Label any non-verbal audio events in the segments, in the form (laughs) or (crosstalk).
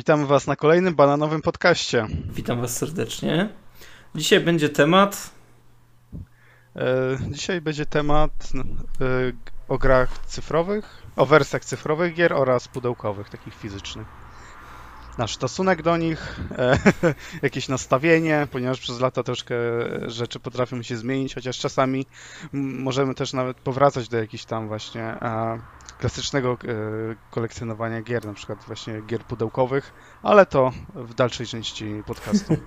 Witamy Was na kolejnym bananowym podcaście. Witam Was serdecznie. Dzisiaj będzie temat. E, dzisiaj będzie temat e, o grach cyfrowych, o wersjach cyfrowych gier oraz pudełkowych, takich fizycznych. Nasz stosunek do nich, e, (laughs) jakieś nastawienie, ponieważ przez lata troszkę rzeczy potrafią się zmienić, chociaż czasami możemy też nawet powracać do jakichś tam właśnie klasycznego e, kolekcjonowania gier, na przykład właśnie gier pudełkowych, ale to w dalszej części podcastu. (laughs)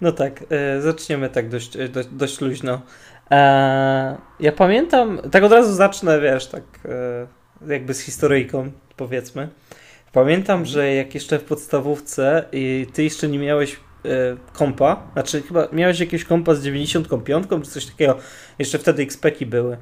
No tak, e, zaczniemy tak dość, e, dość, dość luźno. Ja pamiętam, tak od razu zacznę, wiesz, tak jakby z historyjką, powiedzmy. Pamiętam, że jak jeszcze w podstawówce i ty jeszcze nie miałeś kompa, znaczy chyba miałeś jakieś kompa z 95 czy coś takiego, jeszcze wtedy XP-ki były.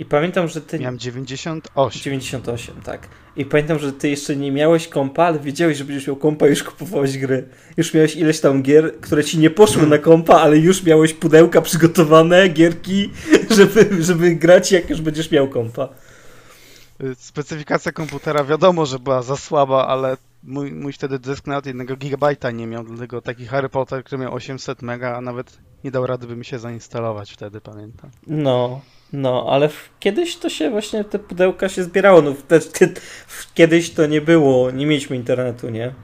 I pamiętam, że ty. Miałem 98. 98, tak. I pamiętam, że ty jeszcze nie miałeś kompa, ale wiedziałeś, że będziesz miał kompa i już kupowałeś gry. Już miałeś ileś tam gier, które ci nie poszły na kompa, ale już miałeś pudełka przygotowane, gierki, (laughs) żeby, żeby grać, jak już będziesz miał kompa. Specyfikacja komputera wiadomo, że była za słaba, ale mój, mój wtedy dysk nawet jednego gigabajta nie miał, dlatego taki Harry Potter, który miał 800 mega, a nawet nie dał rady by mi się zainstalować wtedy, pamiętam. No, no, ale w, kiedyś to się właśnie te pudełka się zbierało. No, te, te, kiedyś to nie było, nie mieliśmy internetu, nie?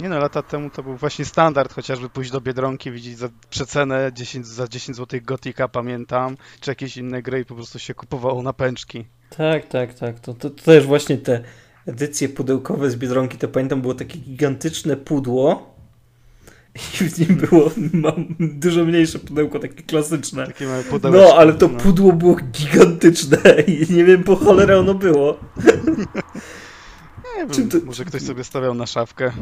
Nie no, lata temu to był właśnie standard, chociażby pójść do Biedronki, widzieć za przecenę 10, za 10 zł Gotika, pamiętam, czy jakieś inne gry i po prostu się kupowało na pęczki. Tak, tak, tak. To, to, to też właśnie te edycje pudełkowe z Biedronki, to pamiętam było takie gigantyczne pudło, i w nim było mam dużo mniejsze pudełko, takie klasyczne. Takie małe No, ale to no. pudło było gigantyczne i nie wiem po cholerę ono było. Nie wiem, to... może ktoś sobie stawiał na szafkę.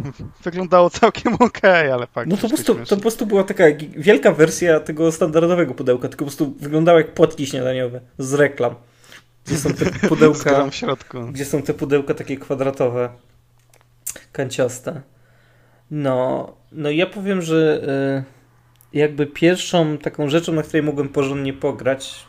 Wyglądało całkiem okej, okay, ale fakt. No to po, prostu, to po prostu była taka wielka wersja tego standardowego pudełka, tylko po prostu wyglądało jak płatki śniadaniowe z reklam. Gdzie są te (laughs) pudełka. w środku. Gdzie są te pudełka takie kwadratowe, kanciaste. No, no ja powiem, że y, jakby pierwszą taką rzeczą, na której mogłem porządnie pograć,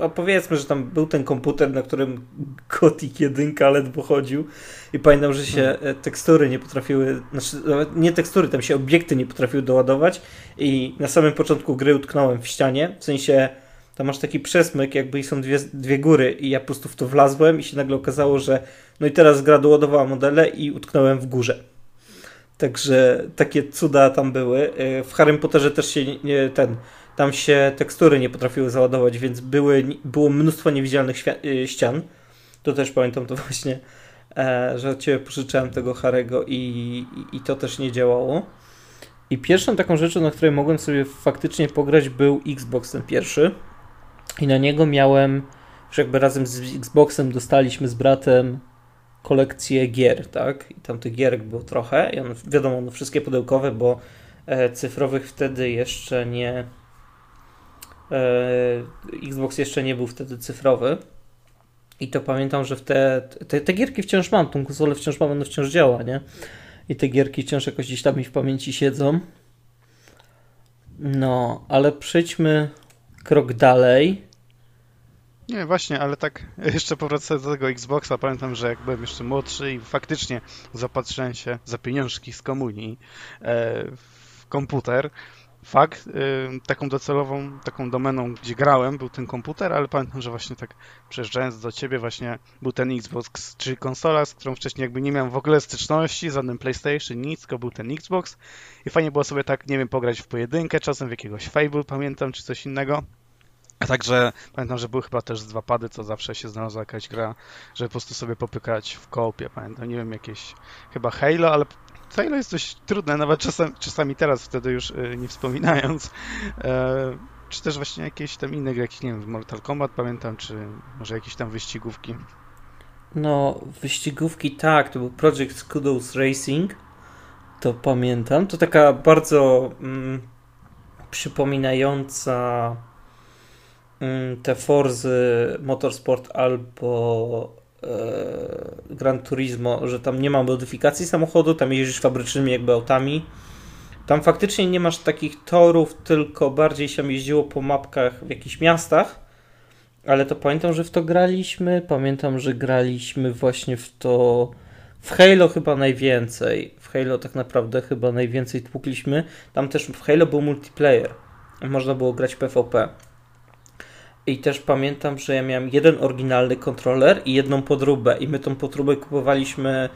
a powiedzmy, że tam był ten komputer, na którym (laughs) Gothic 1 ledwo chodził i pamiętam, że się hmm. tekstury nie potrafiły, znaczy nie tekstury, tam się obiekty nie potrafiły doładować i na samym początku gry utknąłem w ścianie, w sensie tam masz taki przesmyk, jakby i są dwie, dwie góry i ja po prostu w to wlazłem i się nagle okazało, że no i teraz gra doładowała modele i utknąłem w górze. Także takie cuda tam były. E, w Harry Potterze też się nie, ten, tam się tekstury nie potrafiły załadować, więc były, było mnóstwo niewidzialnych e, ścian. To też pamiętam to (laughs) właśnie, e, że od Ciebie pożyczałem tego Harego i, i, i to też nie działało. I pierwszą taką rzeczą, na której mogłem sobie faktycznie pograć był Xbox ten pierwszy. I na niego miałem, że jakby razem z Xboxem dostaliśmy z bratem kolekcję gier, tak? I tam tych gierek było trochę. I one, wiadomo, no wszystkie pudełkowe, bo e, cyfrowych wtedy jeszcze nie. E, Xbox jeszcze nie był wtedy cyfrowy. I to pamiętam, że w te, te, te gierki wciąż mam, tą konsolę wciąż mam, ona wciąż działa, nie? I te gierki wciąż jakoś gdzieś tam mi w pamięci siedzą. No, ale przejdźmy krok dalej. Nie, właśnie, ale tak (laughs) jeszcze powracając do tego Xboxa, pamiętam, że jak byłem jeszcze młodszy i faktycznie zapatrzyłem się za pieniążki z komunii e, w komputer. Fakt, e, taką docelową, taką domeną, gdzie grałem, był ten komputer, ale pamiętam, że właśnie tak przejeżdżając do ciebie właśnie był ten Xbox, czyli konsola, z którą wcześniej jakby nie miałem w ogóle styczności, żadnym PlayStation, nic, tylko był ten Xbox i fajnie było sobie tak, nie wiem, pograć w pojedynkę, czasem w jakiegoś Fable, pamiętam, czy coś innego. A także pamiętam, że były chyba też dwa pady, co zawsze się znalazła jakaś gra, żeby po prostu sobie popykać w koopie, pamiętam, nie wiem, jakieś chyba Halo, ale Halo jest dość trudne, nawet czasem, czasami teraz wtedy już y, nie wspominając. E, czy też właśnie jakieś tam inne gry, jakieś, nie wiem, Mortal Kombat pamiętam, czy może jakieś tam wyścigówki. No, wyścigówki tak, to był Project Kudos Racing, to pamiętam. To taka bardzo mm, przypominająca te Forzy Motorsport albo e, Gran Turismo, że tam nie ma modyfikacji samochodu, tam jeździsz fabrycznymi jakby autami. Tam faktycznie nie masz takich torów, tylko bardziej się jeździło po mapkach w jakichś miastach. Ale to pamiętam, że w to graliśmy. Pamiętam, że graliśmy właśnie w to W Halo chyba najwięcej. W Halo tak naprawdę chyba najwięcej tłukliśmy. Tam też w Halo był multiplayer. Można było grać PvP. I też pamiętam, że ja miałem jeden oryginalny kontroler i jedną podróbę. I my tą podróbę kupowaliśmy,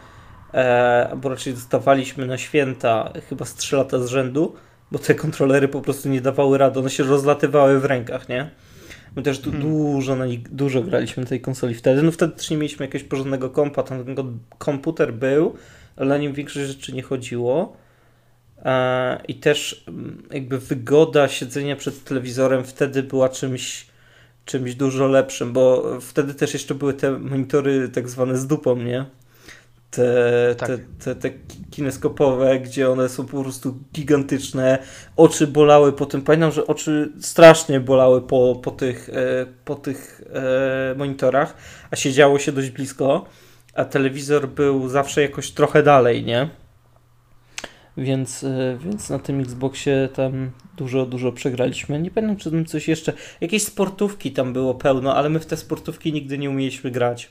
e, bo raczej dostawaliśmy na święta chyba z 3 lata z rzędu, bo te kontrolery po prostu nie dawały rady. One się rozlatywały w rękach, nie? My też du hmm. dużo na nich, dużo graliśmy na tej konsoli wtedy. No wtedy też nie mieliśmy jakiegoś porządnego kompa, tam komputer był, ale na nim większość rzeczy nie chodziło. E, I też mm, jakby wygoda siedzenia przed telewizorem wtedy była czymś czymś dużo lepszym, bo wtedy też jeszcze były te monitory tak zwane z dupą, nie? Te, tak. te, te, te kineskopowe, gdzie one są po prostu gigantyczne. Oczy bolały po tym. Pamiętam, że oczy strasznie bolały po, po tych, e, po tych e, monitorach, a siedziało się dość blisko, a telewizor był zawsze jakoś trochę dalej, nie? Więc, e, więc na tym Xboxie tam dużo, dużo przegraliśmy. Nie pamiętam, czy tam coś jeszcze. Jakieś sportówki tam było pełno, ale my w te sportówki nigdy nie umieliśmy grać.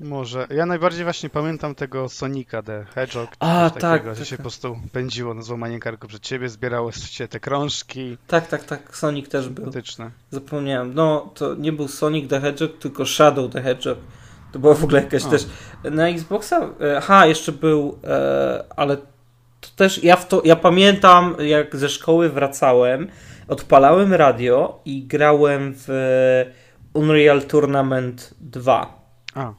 Może. Ja najbardziej właśnie pamiętam tego Sonika the Hedgehog. A, tak. Takiego, że tak, się tak. po prostu pędziło na złamanie karku przed ciebie, zbierało się te krążki. Tak, tak, tak. Sonic też był. Zapomniałem. No, to nie był Sonic the Hedgehog, tylko Shadow the Hedgehog. To była w ogóle jakaś o. też. Na Xboxa. Aha, jeszcze był, e, ale to też ja, w to, ja pamiętam, jak ze szkoły wracałem, odpalałem radio i grałem w Unreal Tournament 2. A.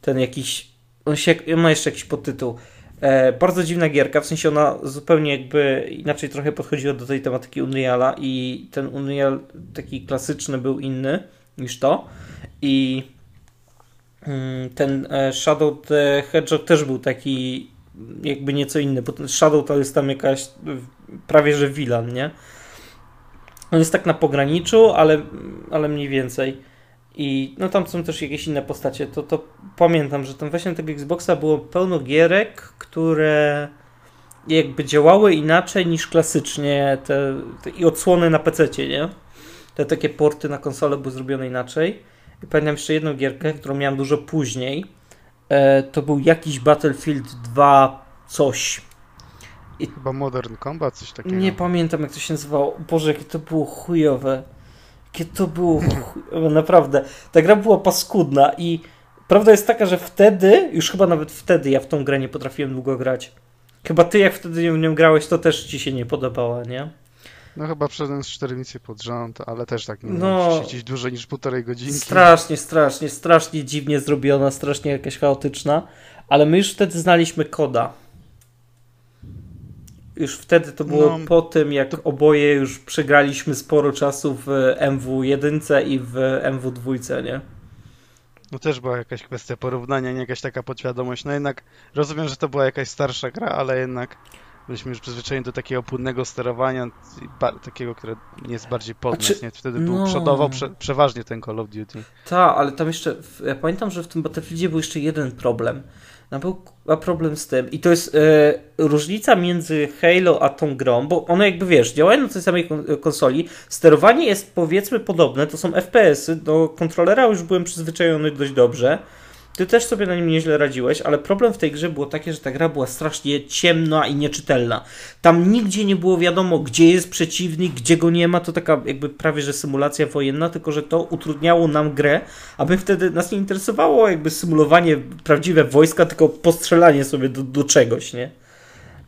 Ten jakiś. On, się, on ma jeszcze jakiś podtytuł. E, bardzo dziwna gierka, w sensie ona zupełnie jakby inaczej trochę podchodziła do tej tematyki Unreala i ten Unreal taki klasyczny był inny niż to. I mm, ten e, Shadow the Hedgehog też był taki jakby nieco inny, bo ten Shadow to jest tam jakaś prawie że villain, nie? On jest tak na pograniczu, ale, ale mniej więcej. I no tam są też jakieś inne postacie. To, to pamiętam, że tam właśnie tego Xboxa było pełno gierek, które jakby działały inaczej niż klasycznie te, te i odsłony na PC, nie? Te takie porty na konsolę były zrobione inaczej. I pamiętam jeszcze jedną gierkę, którą miałem dużo później, to był jakiś Battlefield 2 coś. I... Chyba Modern Combat, coś takiego. Nie pamiętam jak to się nazywało. Boże, jakie to było chujowe. Jakie to było (laughs) chujowe, naprawdę. Ta gra była paskudna i prawda jest taka, że wtedy, już chyba nawet wtedy ja w tą grę nie potrafiłem długo grać. Chyba ty jak wtedy w nią grałeś, to też ci się nie podobała, nie? No chyba przeszedłem z cztery misje pod rząd, ale też tak nie no, siedzieć dłużej niż półtorej godziny. Strasznie, strasznie, strasznie dziwnie zrobiona, strasznie jakaś chaotyczna, ale my już wtedy znaliśmy koda. Już wtedy to było no, po tym, jak to... oboje już przegraliśmy sporo czasu w MW1 i w MW2, nie? No też była jakaś kwestia porównania, nie jakaś taka podświadomość. No jednak rozumiem, że to była jakaś starsza gra, ale jednak byliśmy już przyzwyczajeni do takiego płynnego sterowania, takiego, które jest bardziej pod nas, nie? Wtedy no. był przodował prze, przeważnie ten Call of Duty. Tak, ale tam jeszcze, ja pamiętam, że w tym Battlefieldzie był jeszcze jeden problem. No był problem z tym i to jest e, różnica między Halo a tą grą, bo one jakby wiesz, działają na tej samej konsoli, sterowanie jest powiedzmy podobne, to są FPS-y, do kontrolera już byłem przyzwyczajony dość dobrze, ty też sobie na nim nieźle radziłeś, ale problem w tej grze było takie, że ta gra była strasznie ciemna i nieczytelna. Tam nigdzie nie było wiadomo, gdzie jest przeciwnik, gdzie go nie ma. To taka jakby prawie że symulacja wojenna, tylko że to utrudniało nam grę, aby wtedy nas nie interesowało jakby symulowanie prawdziwe wojska, tylko postrzelanie sobie do, do czegoś, nie?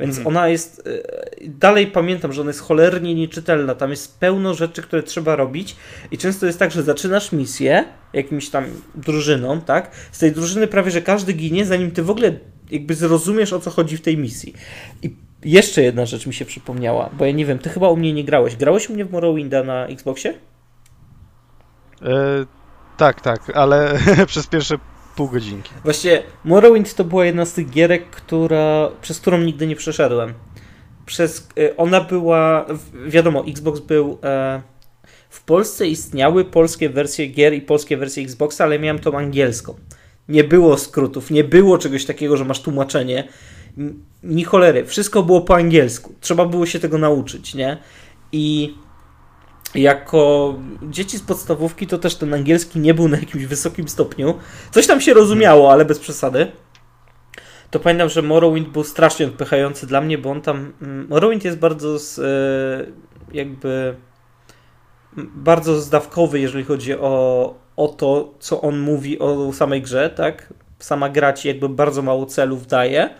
Więc hmm. ona jest. E, dalej pamiętam, że ona jest cholernie nieczytelna. Tam jest pełno rzeczy, które trzeba robić. I często jest tak, że zaczynasz misję jakimś tam drużyną, tak? Z tej drużyny prawie, że każdy ginie, zanim ty w ogóle jakby zrozumiesz o co chodzi w tej misji. I jeszcze jedna rzecz mi się przypomniała, bo ja nie wiem, ty chyba u mnie nie grałeś. Grałeś u mnie w Morrowinda na Xboxie? E, tak, tak, ale (laughs) przez pierwsze pół godzinki. Właściwie Morrowind to była jedna z tych gierek, która, przez którą nigdy nie przeszedłem. Przez, e, ona była, wiadomo, Xbox był... E, w Polsce istniały polskie wersje gier i polskie wersje Xboxa, ale miałem tą angielską. Nie było skrótów, nie było czegoś takiego, że masz tłumaczenie. Ni cholery, wszystko było po angielsku. Trzeba było się tego nauczyć, nie? I jako dzieci z podstawówki to też ten angielski nie był na jakimś wysokim stopniu. Coś tam się rozumiało, ale bez przesady. to pamiętam, że Morrowind był strasznie odpychający dla mnie, bo on tam. Mm, Morrowind jest bardzo z, e, jakby bardzo zdawkowy, jeżeli chodzi o, o to, co on mówi o samej grze, tak? Sama gra ci jakby bardzo mało celów daje.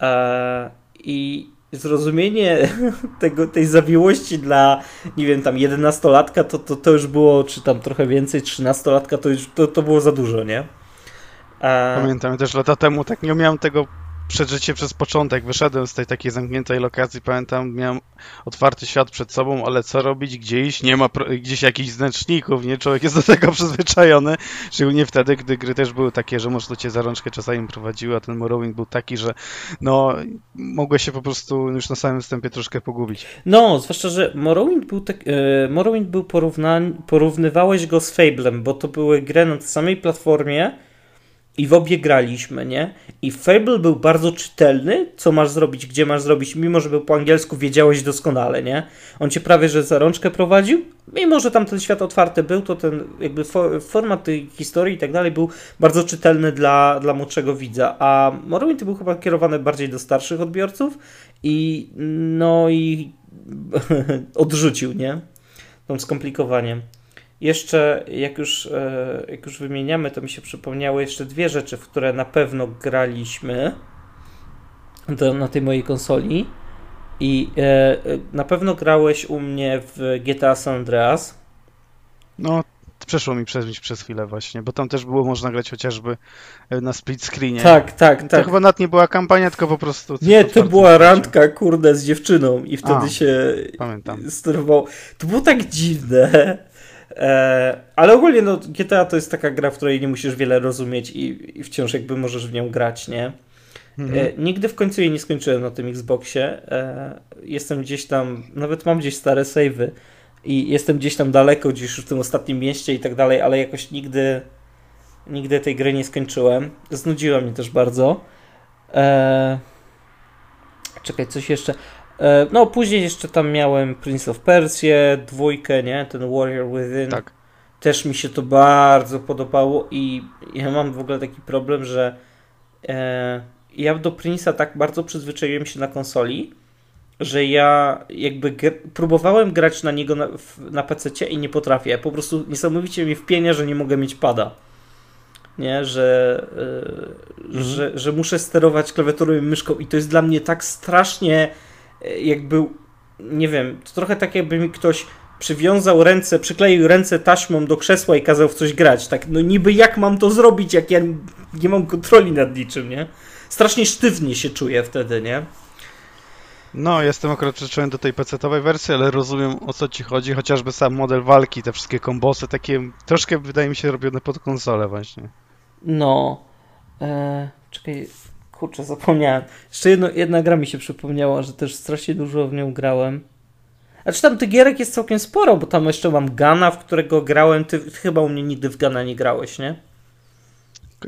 E, I zrozumienie (laughs) tego, tej zawiłości dla, nie wiem, tam 11-latka to, to, to już było, czy tam trochę więcej, 13-latka to już to, to było za dużo, nie? Pamiętam też lata temu, tak nie umiałem tego przeżycie przez początek. Wyszedłem z tej takiej zamkniętej lokacji, pamiętam, miałem otwarty świat przed sobą, ale co robić, gdzie iść, nie ma gdzieś jakichś znaczników, nie? Człowiek jest do tego (laughs) przyzwyczajony, szczególnie wtedy, gdy gry też były takie, że może to cię za rączkę czasami prowadziły, a ten Morrowind był taki, że no, mogłeś się po prostu już na samym wstępie troszkę pogubić. No, zwłaszcza, że Morrowind był tak, e, Morrowind był porównan porównywałeś go z Fablem, bo to były gry na samej platformie, i w obie graliśmy, nie? I Fable był bardzo czytelny, co masz zrobić, gdzie masz zrobić, mimo że był po angielsku, wiedziałeś doskonale, nie? On cię prawie, że za rączkę prowadził, mimo że tam ten świat otwarty był, to ten jakby format tej historii i tak dalej był bardzo czytelny dla, dla młodszego widza, a Morrowind był chyba kierowany bardziej do starszych odbiorców i no i (laughs) odrzucił, nie? Tą skomplikowaniem. Jeszcze, jak już, e, jak już wymieniamy, to mi się przypomniały jeszcze dwie rzeczy, w które na pewno graliśmy do, na tej mojej konsoli. I e, na pewno grałeś u mnie w GTA San Andreas. No, przeszło mi przez, przez chwilę właśnie, bo tam też było można grać chociażby e, na split screenie. Tak, tak, tak. To chyba nawet nie była kampania, tylko po prostu... Nie, to była randka, kurde, z dziewczyną i wtedy A, się pamiętam. sterował. To było tak dziwne. E, ale ogólnie no, GTA to jest taka gra, w której nie musisz wiele rozumieć i, i wciąż jakby możesz w nią grać, nie? Mhm. E, nigdy w końcu jej nie skończyłem na tym Xboxie. E, jestem gdzieś tam, nawet mam gdzieś stare savey i jestem gdzieś tam daleko, gdzieś w tym ostatnim mieście i tak dalej, ale jakoś nigdy nigdy tej gry nie skończyłem. Znudziła mnie też bardzo. Czekaj, coś jeszcze. E, no, później jeszcze tam miałem Prince of Persia, dwójkę, nie? Ten Warrior Within. Tak. Też mi się to bardzo podobało i ja mam w ogóle taki problem, że e, ja do Prince'a tak bardzo przyzwyczaiłem się na konsoli, że ja jakby gr próbowałem grać na niego na, na PC i nie potrafię. Ja po prostu niesamowicie mi wpienia, że nie mogę mieć pada. Nie, że, e, mhm. że, że muszę sterować klawiaturą i myszką i to jest dla mnie tak strasznie jakby, nie wiem, to trochę tak jakby mi ktoś przywiązał ręce, przykleił ręce taśmą do krzesła i kazał w coś grać. Tak, no niby jak mam to zrobić, jak ja nie mam kontroli nad niczym, nie? Strasznie sztywnie się czuję wtedy, nie? No, jestem akurat przyzwyczajony do tej PC-owej wersji, ale rozumiem o co ci chodzi, chociażby sam model walki, te wszystkie kombosy, takie troszkę wydaje mi się robione pod konsolę właśnie. No, eee, czekaj, Kurczę, zapomniałem. Jeszcze jedno, jedna gra mi się przypomniała, że też strasznie dużo w nią grałem. A czy tam tych gierek jest całkiem sporo, bo tam jeszcze mam Gana, w którego grałem. Ty, chyba u mnie nigdy w Gana nie grałeś, nie?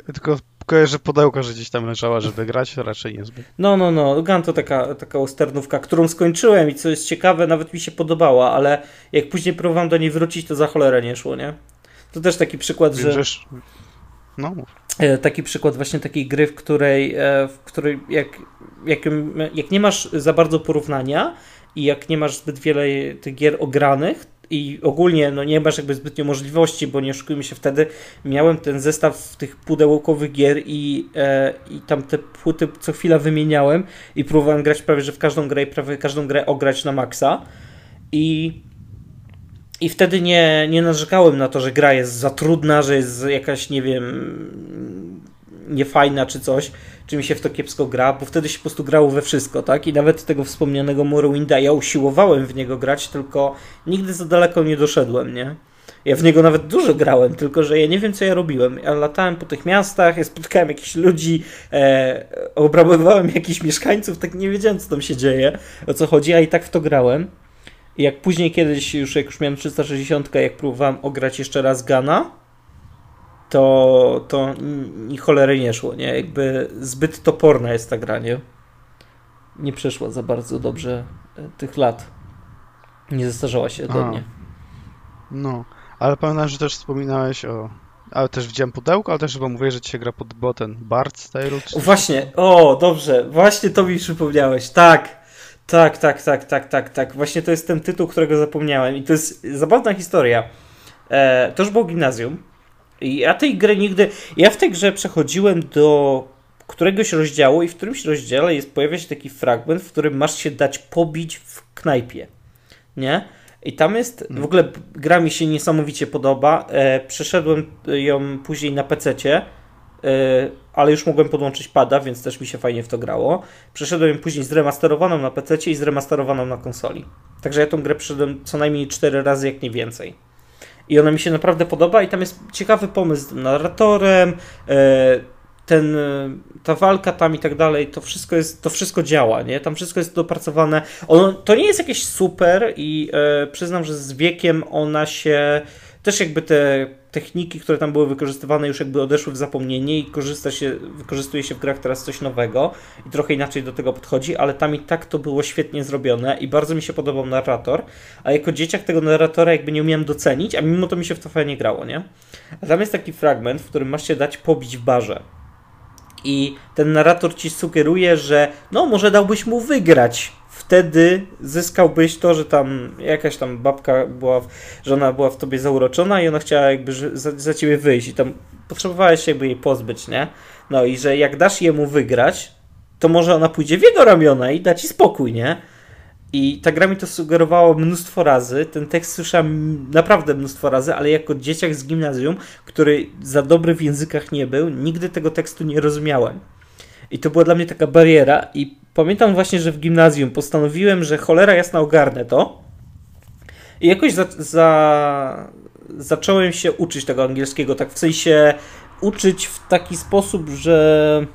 Tylko kojarzę pudełko, że gdzieś tam leżała, żeby grać, raczej niezbyt. No, no, no. Gun to taka, taka osternówka, którą skończyłem i co jest ciekawe, nawet mi się podobała, ale jak później próbowałem do niej wrócić, to za cholerę nie szło, nie? To też taki przykład, Wiem, że... No, E, taki przykład właśnie takiej gry, w której, e, w której jak, jak, jak nie masz za bardzo porównania i jak nie masz zbyt wiele tych gier ogranych, i ogólnie no, nie masz jakby zbytnio możliwości, bo nie oszukujmy się wtedy, miałem ten zestaw tych pudełkowych gier i, e, i tam te płyty co chwila wymieniałem i próbowałem grać prawie, że w każdą grę i prawie każdą grę ograć na maksa. I i wtedy nie, nie narzekałem na to, że gra jest za trudna, że jest jakaś, nie wiem, niefajna czy coś, czy mi się w to kiepsko gra, bo wtedy się po prostu grało we wszystko, tak? I nawet tego wspomnianego Morrowinda ja usiłowałem w niego grać, tylko nigdy za daleko nie doszedłem, nie? Ja w niego nawet dużo grałem, tylko że ja nie wiem, co ja robiłem. Ja latałem po tych miastach, ja spotkałem jakichś ludzi, e, obrabowałem jakichś mieszkańców, tak nie wiedziałem, co tam się dzieje, o co chodzi, a i tak w to grałem. I jak później kiedyś, już jak już miałem 360, jak próbowałem ograć jeszcze raz Gana, to, to ni cholery nie szło, nie? Jakby zbyt toporna jest ta gra, nie? Nie przeszła za bardzo dobrze e, tych lat. Nie zestarzała się do mnie. No, ale pamiętam, że też wspominałeś o Ale też widziałem pudełko, ale też chyba mówię, że ci się gra pod boten Bard's Tale. Czy... Właśnie, o, dobrze, właśnie to mi przypomniałeś, tak. Tak, tak, tak, tak, tak, tak. Właśnie to jest ten tytuł, którego zapomniałem. I to jest zabawna historia. E, to już było gimnazjum. I ja tej gry nigdy. Ja w tej grze przechodziłem do któregoś rozdziału, i w którymś rozdziale jest, pojawia się taki fragment, w którym masz się dać pobić w knajpie. Nie? I tam jest, w ogóle gra mi się niesamowicie podoba. E, przeszedłem ją później na PC-cie, e, ale już mogłem podłączyć pada, więc też mi się fajnie w to grało. Przeszedłem później zremasterowaną na PC-cie i zremasterowaną na konsoli. Także ja tą grę przeszedłem co najmniej 4 razy, jak nie więcej. I ona mi się naprawdę podoba i tam jest ciekawy pomysł z narratorem, e, ten, e, ta walka tam i tak dalej, to wszystko jest, to wszystko działa, nie? Tam wszystko jest dopracowane. Ono, to nie jest jakieś super i e, przyznam, że z wiekiem ona się, też jakby te techniki, które tam były wykorzystywane już jakby odeszły w zapomnienie i korzysta się, wykorzystuje się w grach teraz coś nowego i trochę inaczej do tego podchodzi, ale tam i tak to było świetnie zrobione i bardzo mi się podobał narrator, a jako dzieciak tego narratora jakby nie umiałem docenić, a mimo to mi się w to fajnie grało, nie? A tam jest taki fragment, w którym masz się dać pobić w barze i ten narrator ci sugeruje, że no może dałbyś mu wygrać. Wtedy zyskałbyś to, że tam jakaś tam babka była, żona była w tobie zauroczona i ona chciała jakby za, za ciebie wyjść i tam potrzebowałeś się jakby jej pozbyć, nie? No i że jak dasz jemu wygrać, to może ona pójdzie w jego ramiona i da ci spokój, nie? I ta gra mi to sugerowała mnóstwo razy. Ten tekst słyszałem naprawdę mnóstwo razy, ale jako dzieciak z gimnazjum, który za dobry w językach nie był, nigdy tego tekstu nie rozumiałem. I to była dla mnie taka bariera. I pamiętam właśnie, że w gimnazjum postanowiłem, że cholera jasna ogarnę to. I jakoś za, za, zacząłem się uczyć tego angielskiego, tak w sensie uczyć w taki sposób, że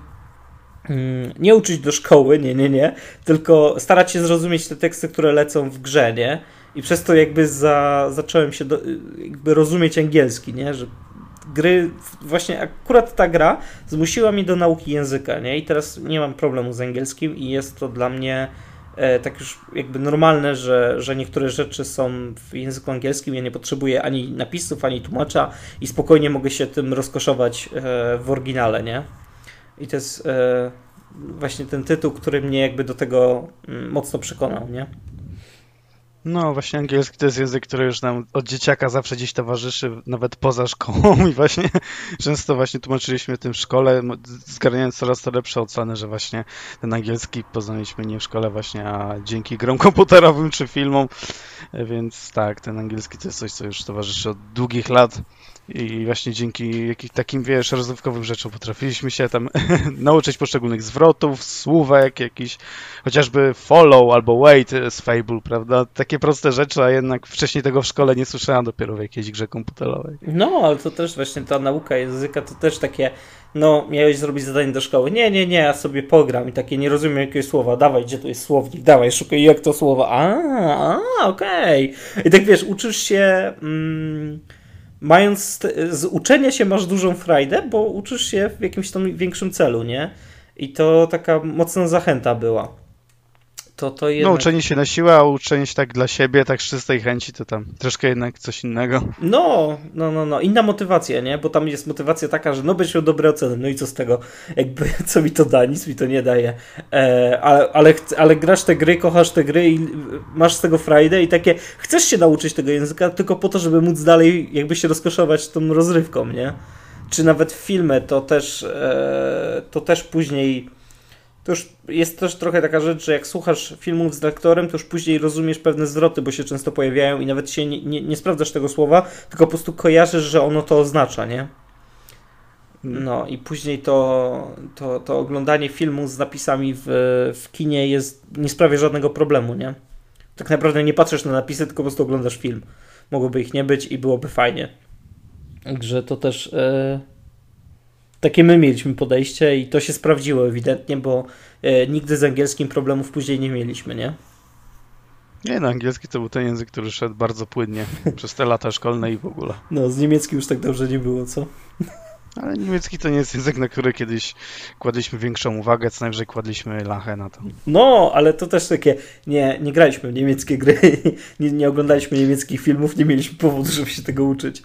Mm, nie uczyć do szkoły, nie, nie, nie, tylko starać się zrozumieć te teksty, które lecą w grze, nie? I przez to jakby za, zacząłem się do, jakby rozumieć angielski, nie? Że gry, właśnie akurat ta gra zmusiła mnie do nauki języka, nie? I teraz nie mam problemu z angielskim i jest to dla mnie e, tak już jakby normalne, że, że niektóre rzeczy są w języku angielskim, ja nie potrzebuję ani napisów, ani tłumacza i spokojnie mogę się tym rozkoszować e, w oryginale, nie? I to jest e, właśnie ten tytuł, który mnie jakby do tego mm, mocno przekonał, nie? No, właśnie angielski to jest język, który już nam od dzieciaka zawsze gdzieś towarzyszy, nawet poza szkołą. (laughs) I właśnie często właśnie tłumaczyliśmy tym w szkole, zgarniając coraz to lepsze oceny, że właśnie ten angielski poznaliśmy nie w szkole właśnie, a dzięki grom komputerowym czy filmom, więc tak, ten angielski to jest coś, co już towarzyszy od długich lat i właśnie dzięki takim, wiesz, rozrywkowym rzeczom potrafiliśmy się tam (laughs) nauczyć poszczególnych zwrotów, słówek, jakiś chociażby follow albo wait z Fable, prawda? Takie proste rzeczy, a jednak wcześniej tego w szkole nie słyszałem dopiero w jakiejś grze komputerowej. No, ale to też właśnie ta nauka języka to też takie, no, miałeś zrobić zadanie do szkoły. Nie, nie, nie, ja sobie pogram i takie nie rozumiem jakiegoś słowa. Dawaj, gdzie tu jest słownik? Dawaj, szukaj jak to słowo. A, a okej. Okay. I tak wiesz, uczysz się... Mm, mając z uczenia się masz dużą frajdę, bo uczysz się w jakimś tam większym celu, nie? I to taka mocna zachęta była to, to no, jednak... No uczenie się na siłę, a uczenie się tak dla siebie, tak z czystej chęci, to tam troszkę jednak coś innego. No, no, no, no. Inna motywacja, nie? Bo tam jest motywacja taka, że no będziesz miał dobre oceny, no i co z tego? Jakby, (laughs) co mi to da? Nic mi to nie daje. E, ale, ale, ale grasz te gry, kochasz te gry i masz z tego frajdę i takie, chcesz się nauczyć tego języka tylko po to, żeby móc dalej jakby się rozkoszować tą rozrywką, nie? Czy nawet filmy, to też, e, to też później to już jest też trochę taka rzecz, że jak słuchasz filmów z lektorem, to już później rozumiesz pewne zwroty, bo się często pojawiają i nawet się nie, nie, nie sprawdzasz tego słowa, tylko po prostu kojarzysz, że ono to oznacza, nie? No i później to, to, to oglądanie filmu z napisami w, w kinie jest, nie sprawia żadnego problemu, nie? Tak naprawdę nie patrzysz na napisy, tylko po prostu oglądasz film. Mogłoby ich nie być i byłoby fajnie. Także to też... Yy takie my mieliśmy podejście i to się sprawdziło ewidentnie, bo e, nigdy z angielskim problemów później nie mieliśmy, nie? Nie, no angielski to był ten język, który szedł bardzo płynnie (laughs) przez te lata szkolne i w ogóle. No, z niemieckim już tak dobrze nie było, co? Ale niemiecki to nie jest język, na który kiedyś kładliśmy większą uwagę, co najwyżej kładliśmy lachę na to. No, ale to też takie, nie, nie graliśmy w niemieckie gry, (laughs) nie, nie oglądaliśmy niemieckich filmów, nie mieliśmy powodu, żeby się tego uczyć.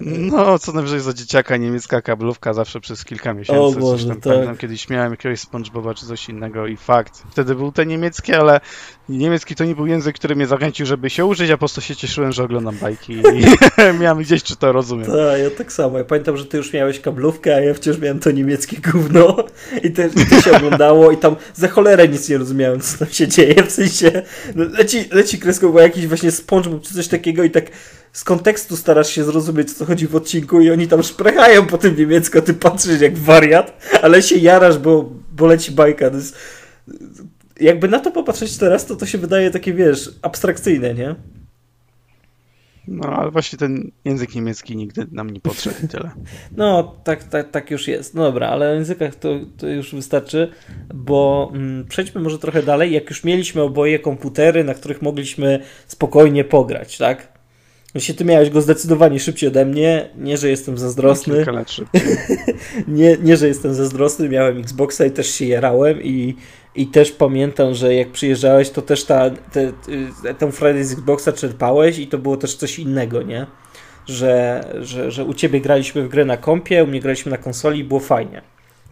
No, co najwyżej za dzieciaka niemiecka kablówka zawsze przez kilka miesięcy. O Boże, tam, tak. Pamiętam, kiedyś miałem jakiegoś SpongeBoba czy coś innego i fakt. Wtedy był ten niemiecki, ale niemiecki to nie był język, który mnie zachęcił, żeby się użyć, a po prostu się cieszyłem, że oglądam bajki i (laughs) miałem gdzieś, czy to rozumiem. Tak, ja tak samo. Ja pamiętam, że ty już miałeś kablówkę, a ja wciąż miałem to niemieckie gówno i to, i to się oglądało i tam za cholerę nic nie rozumiałem, co tam się dzieje, w sensie no, leci, leci kreską, bo jakiś właśnie SpongeBob czy coś takiego i tak z kontekstu starasz się zrozumieć, co chodzi w odcinku i oni tam szprechają po tym niemiecko, ty patrzysz jak wariat, ale się jarasz, bo, bo leci bajka. To jest... Jakby na to popatrzeć teraz, to to się wydaje takie, wiesz, abstrakcyjne, nie? No, ale właśnie ten język niemiecki nigdy nam nie i tyle. (laughs) No, tak, tak, tak już jest. No dobra, ale o językach to, to już wystarczy, bo mm, przejdźmy może trochę dalej. Jak już mieliśmy oboje komputery, na których mogliśmy spokojnie pograć, tak? Jeśli ty miałeś go zdecydowanie szybciej ode mnie, nie, że jestem zazdrosny. (laughs) Nie, nie, że jestem zazdrosny, miałem Xboxa i też się jarałem i, i też pamiętam, że jak przyjeżdżałeś, to też ta, te, tę Friday z Xboxa czerpałeś i to było też coś innego, nie? Że, że, że u ciebie graliśmy w grę na kompie, u mnie graliśmy na konsoli i było fajnie.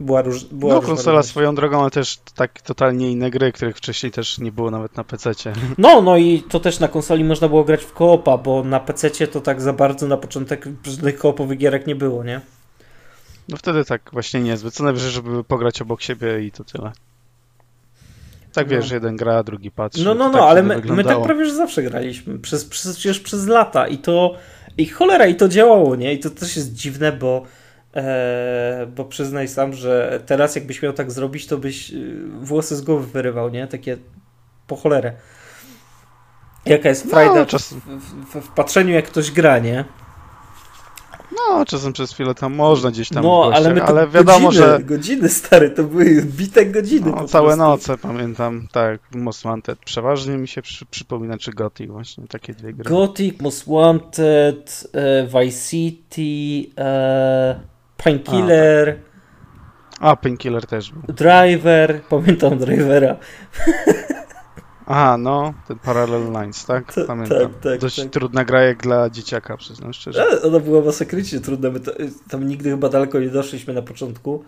Była róż, była no, konsola swoją drogą, ale też tak totalnie inne gry, których wcześniej też nie było nawet na PC. No, no i to też na konsoli można było grać w koopa, bo na PC to tak za bardzo na początek żadnych koopowych gierek nie było, nie? No wtedy tak właśnie niezbyt. Co najwyżej, żeby pograć obok siebie i to tyle. Tak wiesz, no. jeden gra, drugi patrzy. No, no, no, tak ale my, my, tak prawie że zawsze graliśmy. Przez, przez, przecież przez lata i to. I cholera, i to działało, nie? I to też jest dziwne, bo E, bo przyznaj sam, że teraz jakbyś miał tak zrobić, to byś y, włosy z głowy wyrywał, nie? Takie po cholerę. Jaka jest frajda no, czas... w, w, w, patrzeniu, jak ktoś gra, nie? No, czasem przez chwilę tam można gdzieś tam No, gościach, ale, my ale wiadomo, godziny, że... Godziny, stary, to były bite godziny no, Całe noce, pamiętam, tak, Most Wanted. Przeważnie mi się przy, przypomina, czy Gothic właśnie, takie dwie gry. Gothic, Most Wanted, e, Vice City, e... Painkiller. A, tak. A Painkiller też był. Driver, pamiętam Drivera. Aha, no, ten Parallel Lines, tak? Pamiętam. Tak, tak, Dość tak. trudna gra jak dla dzieciaka, przyznam szczerze. Ale ona była masakrycznie trudna. My to, tam nigdy chyba daleko nie doszliśmy na początku.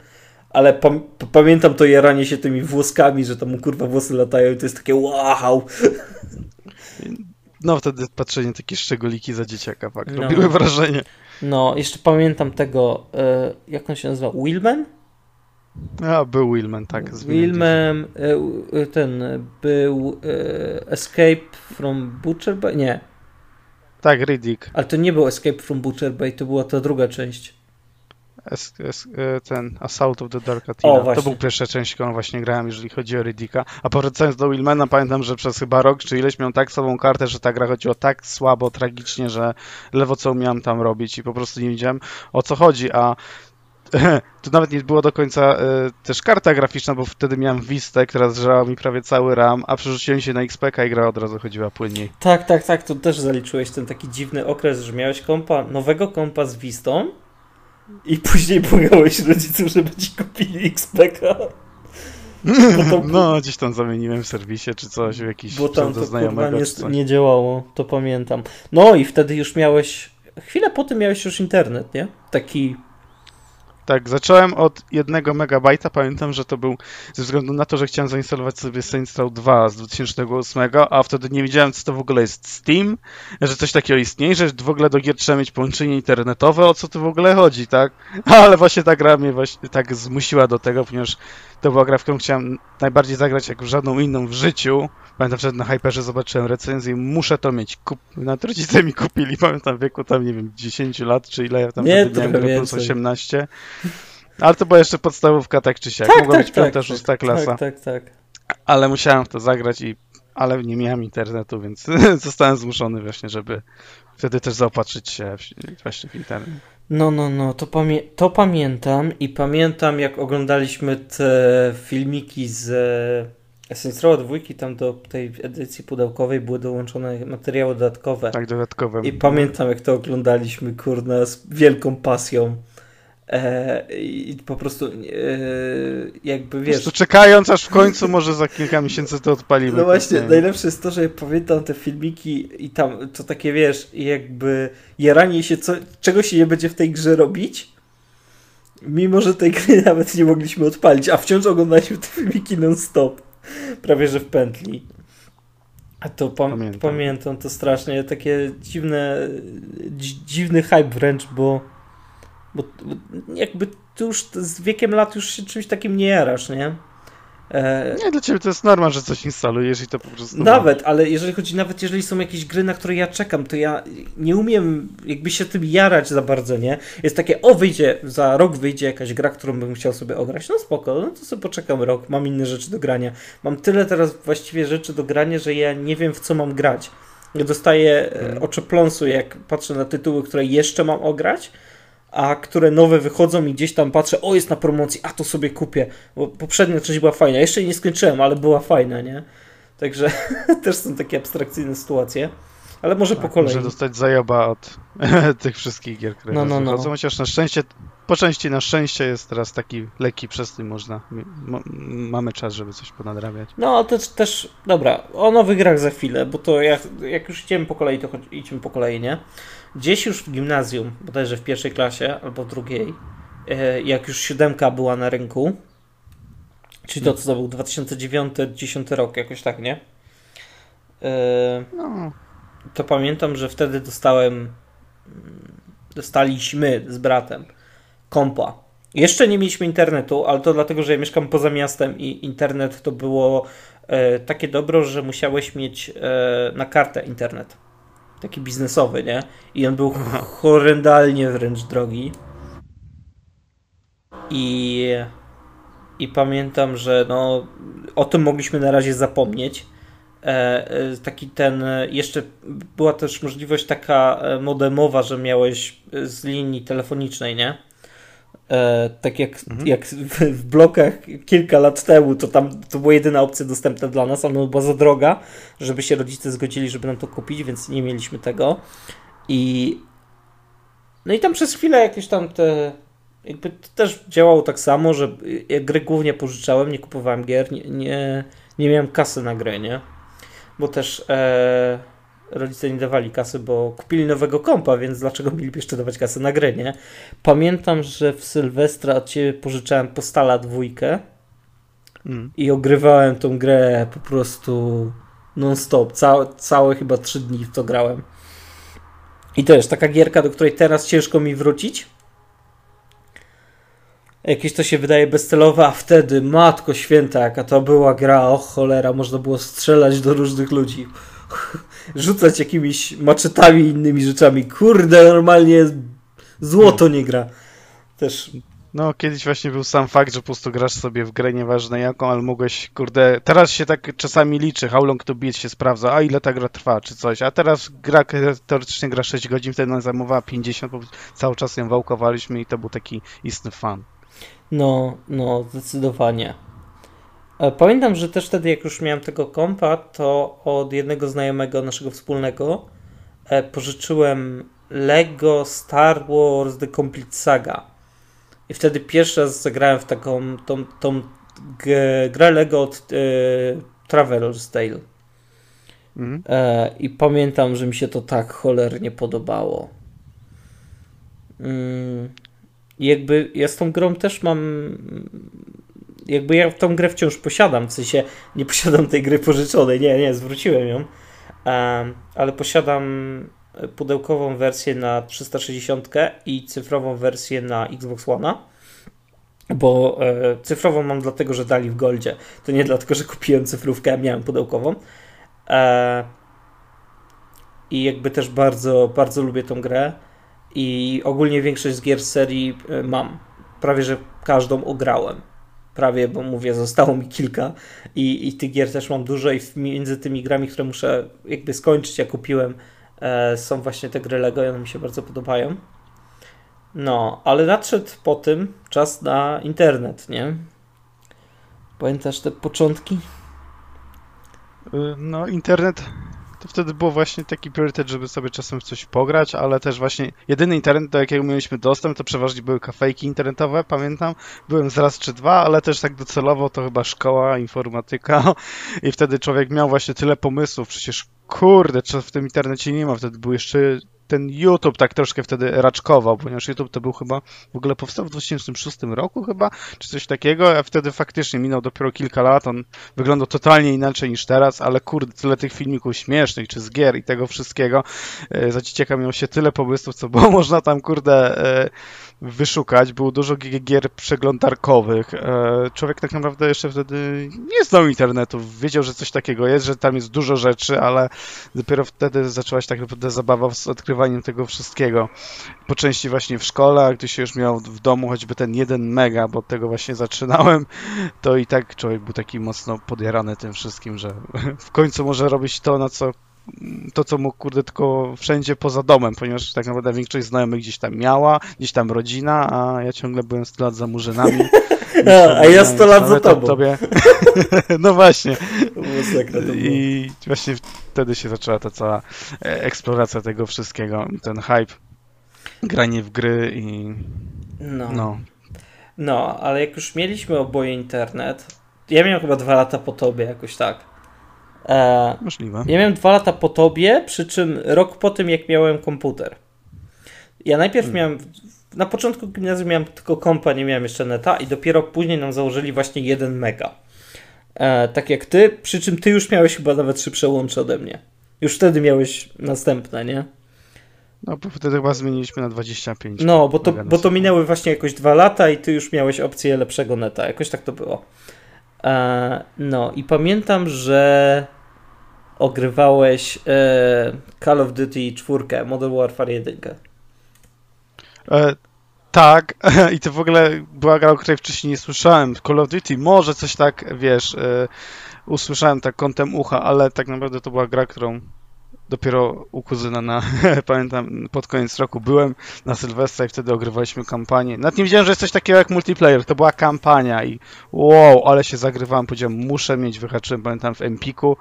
Ale pam pamiętam to jaranie się tymi włoskami, że tam kurwa włosy latają i to jest takie wow. No wtedy patrzenie takie szczególiki za dzieciaka, tak, no. robiły wrażenie. No, jeszcze pamiętam tego, e, jak on się nazywa? Willman? A, był Willman, tak. Willman, e, e, ten był Escape from Butcher Bay? Nie. Tak, Riddick. Ale to nie był Escape from Butcher Bay, to była ta druga część. Es, es, ten Assault of the Dark Athena. to był pierwsza część, którą właśnie grałem, jeżeli chodzi o Riddicka. A powracając do Willmana, pamiętam, że przez chyba rok czy ileś miałem tak sobą kartę, że ta gra chodziła tak słabo, tragicznie, że lewo co miałem tam robić i po prostu nie wiedziałem o co chodzi, a (laughs) tu nawet nie było do końca y, też karta graficzna, bo wtedy miałem Vistę, która zżerała mi prawie cały RAM, a przerzuciłem się na XPK i gra od razu chodziła płynniej. Tak, tak, tak, to też zaliczyłeś ten taki dziwny okres, że miałeś kompa, nowego kompa z Vistą, i później błagałeś rodziców, żeby ci kupili XPK. No, gdzieś tam zamieniłem w serwisie czy coś, w jakiś Bo tam to znajomego, nie, nie działało, to pamiętam. No i wtedy już miałeś, chwilę po tym miałeś już internet, nie? Taki tak, zacząłem od jednego megabajta. Pamiętam, że to był ze względu na to, że chciałem zainstalować sobie Saints Row 2 z 2008, a wtedy nie wiedziałem, co to w ogóle jest Steam, że coś takiego istnieje, że w ogóle do gier trzeba mieć połączenie internetowe, o co tu w ogóle chodzi, tak? (laughs) Ale właśnie ta gra mnie właśnie tak zmusiła do tego, ponieważ to była gra, w którą chciałem najbardziej zagrać jak w żadną inną w życiu. Pamiętam, że na Hyperze zobaczyłem recenzję i muszę to mieć. Kup... Nawet rodzice mi kupili, (laughs) pamiętam w wieku tam, nie wiem, 10 lat, czy ile ja tam nie, wtedy miałem, plus 18. Ale to była jeszcze podstawówka, tak czy siak. Tak, Mogła tak, być piąta, tak, szósta tak, klasa. Tak, tak, tak. Ale musiałem w to zagrać i ale nie miałem internetu, więc (laughs) zostałem zmuszony właśnie, żeby wtedy też zaopatrzyć się właśnie w internet. No, no, no, to, pamię to pamiętam i pamiętam jak oglądaliśmy te filmiki z Row 2, tam do tej edycji pudełkowej były dołączone materiały dodatkowe. Tak, dodatkowe. I pamiętam jak to oglądaliśmy, kurna, z wielką pasją. E, I po prostu e, jakby wiesz. Po czekając aż w końcu może za kilka miesięcy to odpalimy. No właśnie, najlepsze jest to, że pamiętam te filmiki i tam to takie wiesz, jakby jaranie się, co, czego się nie będzie w tej grze robić. Mimo, że tej gry (laughs) nawet nie mogliśmy odpalić, a wciąż oglądaliśmy te filmiki non-stop. (laughs) Prawie że w pętli. A to pamiętam. pamiętam to strasznie, takie dziwne, dziwny hype wręcz, bo bo, bo jakby tu już z wiekiem lat już się czymś takim nie jarasz, nie? E... Nie, dla ciebie to jest norma, że coś instalujesz i to po prostu... Nawet, ale jeżeli chodzi, nawet jeżeli są jakieś gry, na które ja czekam, to ja nie umiem jakby się tym jarać za bardzo, nie? Jest takie, o wyjdzie, za rok wyjdzie jakaś gra, którą bym chciał sobie ograć, no spoko, no to sobie poczekam rok, mam inne rzeczy do grania. Mam tyle teraz właściwie rzeczy do grania, że ja nie wiem w co mam grać. Dostaję hmm. oczopląsu, jak patrzę na tytuły, które jeszcze mam ograć, a które nowe wychodzą i gdzieś tam patrzę, o jest na promocji, a to sobie kupię, bo poprzednia część była fajna, jeszcze jej nie skończyłem, ale była fajna, nie? Także (laughs) też są takie abstrakcyjne sytuacje. Ale może tak, po kolei. Może dostać zajoba od (laughs) tych wszystkich gier, które no, no, no. wychodzą, chociaż na szczęście, po części na szczęście jest teraz taki lekki przestój, można, mamy czas, żeby coś ponadrabiać. No, też, też, dobra, o nowych grach za chwilę, bo to jak, jak już idziemy po kolei, to idźmy po kolei, nie? Gdzieś już w gimnazjum, bodajże w pierwszej klasie albo w drugiej, e, jak już siódemka była na rynku, czyli to, co to był 2009-2010 rok, jakoś tak, nie? E, no. To pamiętam, że wtedy dostałem, dostaliśmy z bratem kompa. Jeszcze nie mieliśmy internetu, ale to dlatego, że ja mieszkam poza miastem i internet to było e, takie dobro, że musiałeś mieć na kartę internet taki biznesowy, nie? I on był horrendalnie wręcz drogi. I, I pamiętam, że no, o tym mogliśmy na razie zapomnieć. E, e, taki ten, jeszcze była też możliwość taka e, modemowa, że miałeś z linii telefonicznej, nie? E, tak jak, mhm. jak w, w, blokach kilka lat temu, to tam to była jedyna opcja dostępna dla nas, ona była za droga, żeby się rodzice zgodzili, żeby nam to kupić, więc nie mieliśmy tego. I no i tam przez chwilę jakieś tam te jakby to też działało tak samo, że ja gry głównie pożyczałem, nie kupowałem gier, nie, nie, nie miałem kasy na grę, nie? Bo też e, rodzice nie dawali kasy, bo kupili nowego kompa, więc dlaczego mieliby jeszcze dawać kasę na grę, nie? Pamiętam, że w Sylwestra od ciebie pożyczałem Postala dwójkę mm. i ogrywałem tą grę po prostu non-stop. Całe, całe chyba trzy dni w to grałem. I też taka gierka, do której teraz ciężko mi wrócić. Jakieś to się wydaje bezcelowe, a wtedy, matko święta, jaka to była gra, o cholera, można było strzelać do różnych ludzi (laughs) rzucać jakimiś maczetami i innymi rzeczami. Kurde, normalnie złoto nie gra. Też. No, kiedyś właśnie był sam fakt, że po prostu grasz sobie w grę, nieważne jaką, ale mogłeś, kurde, teraz się tak czasami liczy, how long to beat się sprawdza, a ile ta gra trwa, czy coś, a teraz gra teoretycznie gra 6 godzin, wtedy nam zajmowała 50, bo cały czas ją wałkowaliśmy i to był taki istny fan. No, no, zdecydowanie. E, pamiętam, że też wtedy, jak już miałem tego kompa, to od jednego znajomego naszego wspólnego e, pożyczyłem Lego Star Wars The Complete Saga. I wtedy pierwszy raz zagrałem w taką tą, tą grę Lego od e, Traveler's Tale. Mhm. E, I pamiętam, że mi się to tak cholernie podobało. Mm, jakby ja z tą grą też mam jakby ja tą grę wciąż posiadam, w sensie nie posiadam tej gry pożyczonej, nie, nie, zwróciłem ją, ale posiadam pudełkową wersję na 360 i cyfrową wersję na Xbox One. Bo e, cyfrową mam dlatego, że dali w Goldzie. To nie dlatego, że kupiłem cyfrówkę, a miałem pudełkową. E, I jakby też bardzo, bardzo lubię tą grę. I ogólnie większość z gier serii e, mam. Prawie, że każdą ograłem prawie, bo mówię, zostało mi kilka i, i tych gier też mam dużo i między tymi grami, które muszę jakby skończyć, ja kupiłem, e, są właśnie te gry Lego i one mi się bardzo podobają. No, ale nadszedł po tym czas na internet, nie? Pamiętasz te początki? Y, no, internet to wtedy było właśnie taki priorytet, żeby sobie czasem w coś pograć, ale też właśnie jedyny internet, do jakiego mieliśmy dostęp, to przeważnie były kafejki internetowe, pamiętam. Byłem z raz czy dwa, ale też tak docelowo to chyba szkoła, informatyka i wtedy człowiek miał właśnie tyle pomysłów, przecież kurde, co w tym internecie nie ma, wtedy był jeszcze ten YouTube tak troszkę wtedy raczkował, ponieważ YouTube to był chyba, w ogóle powstał w 2006 roku chyba, czy coś takiego, a wtedy faktycznie minął dopiero kilka lat, on wyglądał totalnie inaczej niż teraz, ale kurde, tyle tych filmików śmiesznych, czy z gier i tego wszystkiego, e, za dzieciaka miał się tyle pomysłów, co było (laughs) można tam, kurde, e, wyszukać. Było dużo gier przeglądarkowych. E, człowiek tak naprawdę jeszcze wtedy nie znał internetu. Wiedział, że coś takiego jest, że tam jest dużo rzeczy, ale dopiero wtedy zaczęła się tak naprawdę zabawa z tego wszystkiego. Po części właśnie w szkole, a gdy się już miał w domu choćby ten jeden mega, bo od tego właśnie zaczynałem, to i tak człowiek był taki mocno podjarany tym wszystkim, że (laughs) w końcu może robić to, na co to, co mógł, kurde, tylko wszędzie poza domem, ponieważ tak naprawdę większość znajomych gdzieś tam miała, gdzieś tam rodzina, a ja ciągle byłem 100 lat za murzynami. (laughs) a, a ja 100 lat za tobą. Tobie. (laughs) no właśnie. I właśnie wtedy się zaczęła ta cała e, eksploracja tego wszystkiego, ten hype, granie w gry i no. no. No, ale jak już mieliśmy oboje internet, ja miałem chyba dwa lata po tobie jakoś tak. E, Możliwe. Ja miałem dwa lata po tobie, przy czym rok po tym, jak miałem komputer. Ja najpierw hmm. miałem, na początku gimnazjum miałem tylko kompa, nie miałem jeszcze neta i dopiero później nam założyli właśnie 1 mega. E, tak jak ty, przy czym ty już miałeś chyba nawet szybsze łącze ode mnie. Już wtedy miałeś następne, nie? No, bo wtedy chyba zmieniliśmy na 25. No, bo to, bo to minęły właśnie jakoś dwa lata i ty już miałeś opcję lepszego neta. Jakoś tak to było. E, no i pamiętam, że ogrywałeś e, Call of Duty 4, Modern Warfare 1. E, tak, (laughs) i to w ogóle była gra, o której wcześniej nie słyszałem. Call of Duty, może coś tak, wiesz, e, usłyszałem tak kątem ucha, ale tak naprawdę to była gra, którą dopiero u kuzyna na, (laughs) pamiętam, pod koniec roku byłem na Sylwestra i wtedy ogrywaliśmy kampanię. Nawet nie wiedziałem, że jest coś takiego jak multiplayer, to była kampania i wow, ale się zagrywałem, powiedziałem, muszę mieć, wyhaczyłem, pamiętam, w Empiku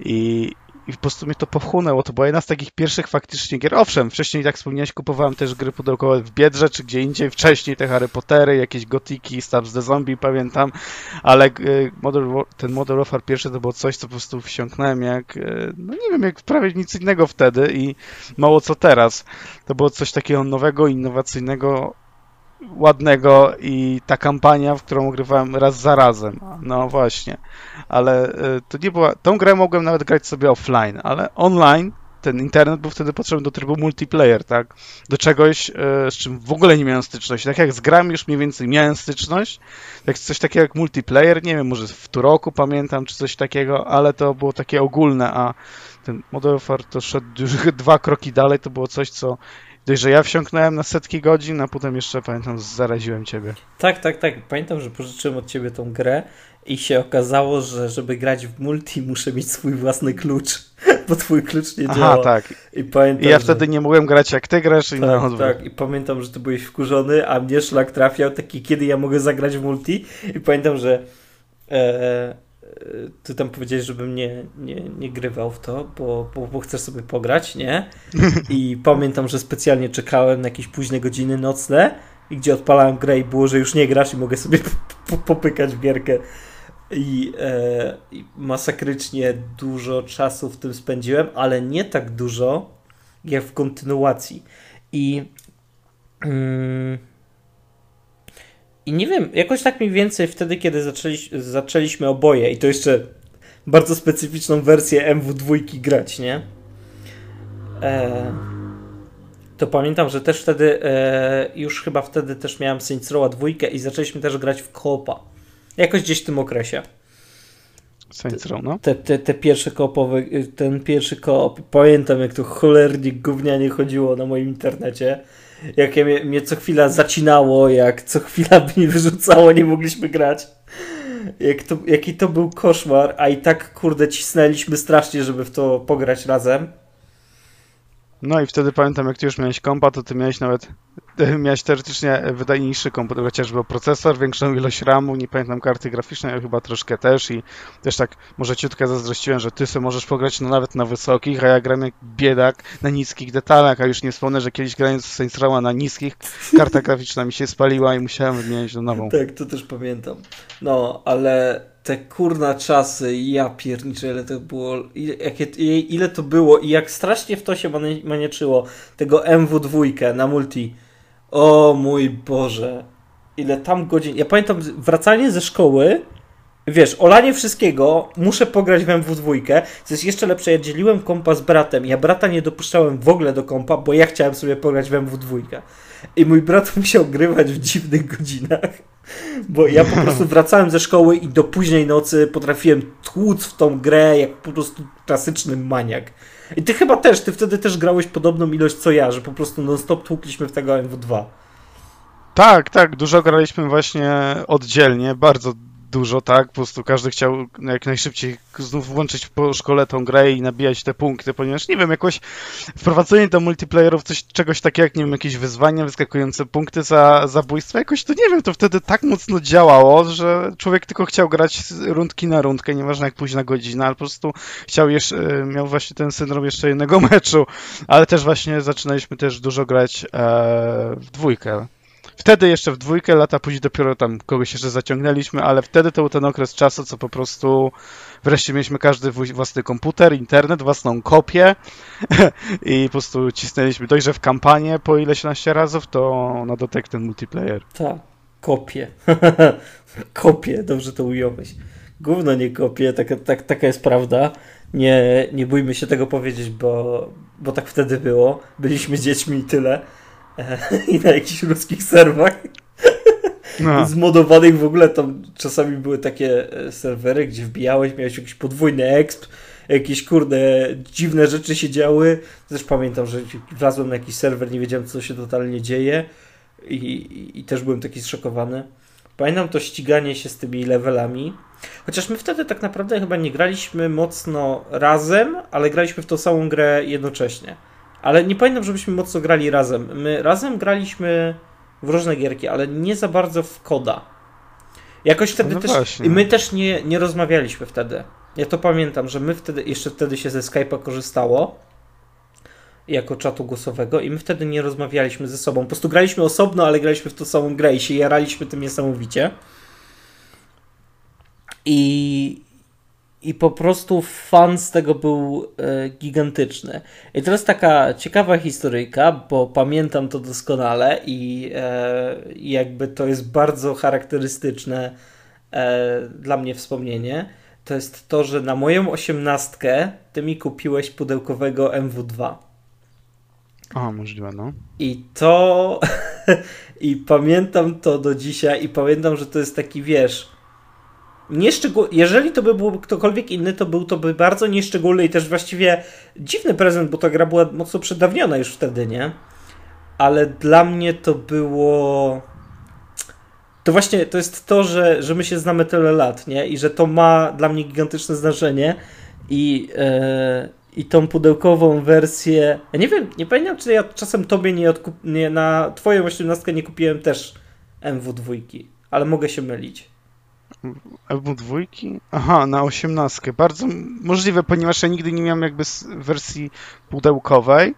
i, i po prostu mnie to pochłonęło. To była jedna z takich pierwszych faktycznie gier. Owszem, wcześniej, tak wspomniałeś, kupowałem też gry pudełkowe w Biedrze, czy gdzie indziej. Wcześniej te Harry Pottery, jakieś Gotiki, Stabs the Zombie, pamiętam. Ale e, Modern, ten Modern Warfare pierwszy to było coś, co po prostu wsiąknąłem jak, e, no nie wiem, jak prawie nic innego wtedy i mało co teraz. To było coś takiego nowego, innowacyjnego, ładnego i ta kampania, w którą grywałem raz za razem. No właśnie. Ale y, to nie była. Tą grę mogłem nawet grać sobie offline, ale online ten internet był wtedy potrzebny do trybu multiplayer, tak? Do czegoś, y, z czym w ogóle nie miałem styczności. Tak jak z grami już mniej więcej miałem styczność, jak coś takiego jak multiplayer, nie wiem, może w Turoku pamiętam, czy coś takiego, ale to było takie ogólne, a ten Modern Warfare to szedł (laughs) dwa kroki dalej, to było coś, co Dość, że ja wsiąknąłem na setki godzin, a potem jeszcze, pamiętam, zaraziłem ciebie. Tak, tak, tak. Pamiętam, że pożyczyłem od ciebie tą grę i się okazało, że żeby grać w multi muszę mieć swój własny klucz, (laughs) bo twój klucz nie działa. Aha, tak. I, pamiętam, I ja że... wtedy nie mogłem grać jak ty grasz i tak, na odwrót. Tak, i pamiętam, że ty byłeś wkurzony, a mnie szlak trafiał taki, kiedy ja mogę zagrać w multi i pamiętam, że e, ty tam powiedziałeś, żebym nie, nie, nie grywał w to, bo, bo, bo chcesz sobie pograć, nie? (laughs) I pamiętam, że specjalnie czekałem na jakieś późne godziny nocne i gdzie odpalałem grę i było, że już nie grasz i mogę sobie (laughs) popykać w gierkę. I, e, masakrycznie dużo czasu w tym spędziłem, ale nie tak dużo jak w kontynuacji. I mm, i nie wiem, jakoś tak mniej więcej wtedy, kiedy zaczęli, zaczęliśmy oboje, i to jeszcze bardzo specyficzną wersję MW2 grać, nie? E, to pamiętam, że też wtedy, e, już chyba wtedy też miałem Saints Row 2 i zaczęliśmy też grać w koopa. Jakoś gdzieś w tym okresie. Saints Row, no. Te, te, te pierwsze koopowe, ten pierwszy koop, pamiętam jak to cholernie gównianie chodziło na moim internecie jak mnie, mnie co chwila zacinało, jak co chwila (laughs) mi wyrzucało, nie mogliśmy grać. Jak to, jaki to był koszmar, a i tak kurde cisnęliśmy strasznie, żeby w to pograć razem. No i wtedy pamiętam, jak ty już miałeś kompa, to ty miałeś nawet (laughs) miałeś teoretycznie wydajniejszy komputer, chociażby procesor, większą ilość RAMu, nie pamiętam karty graficznej, ale chyba troszkę też i też tak może ciutkę zazdrościłem, że ty sobie możesz pograć no, nawet na wysokich, a ja gram jak biedak na niskich detalach, a już nie wspomnę, że kiedyś grając w Saints Row na niskich, karta (laughs) graficzna mi się spaliła i musiałem wymienić na nową. Tak, to też pamiętam. No, ale te kurna czasy, ja pierniczę, ile to było, ile, ile to było i jak strasznie w to się maniaczyło, tego MW2 na multi. O mój Boże, ile tam godzin. Ja pamiętam wracanie ze szkoły, wiesz, olanie wszystkiego, muszę pograć w MW2. Co jest jeszcze lepsze, ja dzieliłem kompa z bratem. Ja brata nie dopuszczałem w ogóle do kompa, bo ja chciałem sobie pograć w MW2. I mój brat (laughs) musiał grywać w dziwnych godzinach. Bo ja po prostu (laughs) wracałem ze szkoły i do późnej nocy potrafiłem tłuc w tą grę jak po prostu klasyczny maniak. I ty chyba też, ty wtedy też grałeś podobną ilość co ja, że po prostu non-stop tłukliśmy w tego MW2. Tak, tak, dużo graliśmy właśnie oddzielnie, bardzo dużo, tak? Po prostu każdy chciał jak najszybciej znów włączyć po szkole tą grę i nabijać te punkty, ponieważ nie wiem, jakoś wprowadzenie do multiplayerów coś, czegoś takiego jak, nie wiem, jakieś wyzwania, wyskakujące punkty za zabójstwo, jakoś to nie wiem, to wtedy tak mocno działało, że człowiek tylko chciał grać rundki na rundkę, nieważne jak późna godzina, ale po prostu chciał jeszcze, miał właśnie ten syndrom jeszcze jednego (laughs) meczu, ale też właśnie zaczynaliśmy też dużo grać e, w dwójkę. Wtedy jeszcze w dwójkę, lata później dopiero tam kogoś jeszcze zaciągnęliśmy, ale wtedy to był ten okres czasu, co po prostu wreszcie mieliśmy każdy własny komputer, internet, własną kopię (laughs) i po prostu cisnęliśmy dojrze w kampanię po ileś naście razów, to na dotek ten multiplayer. Tak, kopie. (laughs) kopie, dobrze to ująłeś. Gówno nie kopie, taka, tak, taka jest prawda. Nie, nie bójmy się tego powiedzieć, bo, bo tak wtedy było. Byliśmy dziećmi i tyle. (laughs) i na jakichś ruskich serwach. No. (laughs) Zmodowanych w ogóle tam czasami były takie e, serwery, gdzie wbijałeś, miałeś jakiś podwójny exp, jakieś kurde dziwne rzeczy się działy. Też pamiętam, że wlazłem na jakiś serwer, nie wiedziałem co się totalnie dzieje i, i, i też byłem taki zszokowany. Pamiętam to ściganie się z tymi levelami. Chociaż my wtedy tak naprawdę chyba nie graliśmy mocno razem, ale graliśmy w tą samą grę jednocześnie. Ale nie pamiętam, żebyśmy mocno grali razem. My razem graliśmy w różne gierki, ale nie za bardzo w koda. Jakoś wtedy no też. Właśnie. I my też nie, nie rozmawialiśmy wtedy. Ja to pamiętam, że my wtedy, jeszcze wtedy się ze Skype'a korzystało jako czatu głosowego i my wtedy nie rozmawialiśmy ze sobą. Po prostu graliśmy osobno, ale graliśmy w tą samą grę i się jaraliśmy tym niesamowicie. I, i po prostu fan z tego był e, gigantyczny. I teraz taka ciekawa historyjka, bo pamiętam to doskonale i e, jakby to jest bardzo charakterystyczne e, dla mnie wspomnienie. To jest to, że na moją osiemnastkę ty mi kupiłeś pudełkowego MW2. A, możliwe, no. I to... (laughs) I pamiętam to do dzisiaj i pamiętam, że to jest taki, wiesz nieszczególny, jeżeli to by był ktokolwiek inny, to był to by bardzo nieszczególny i też właściwie dziwny prezent, bo ta gra była mocno przedawniona już wtedy, nie? Ale dla mnie to było... To właśnie to jest to, że, że my się znamy tyle lat, nie? I że to ma dla mnie gigantyczne znaczenie i, yy, i tą pudełkową wersję... Ja nie wiem, nie pamiętam, czy ja czasem tobie nie, odkup... nie na twoją 18 nie kupiłem też MW2, ale mogę się mylić. Albo dwójki? Aha, na osiemnastkę. Bardzo możliwe, ponieważ ja nigdy nie miałem jakby wersji pudełkowej,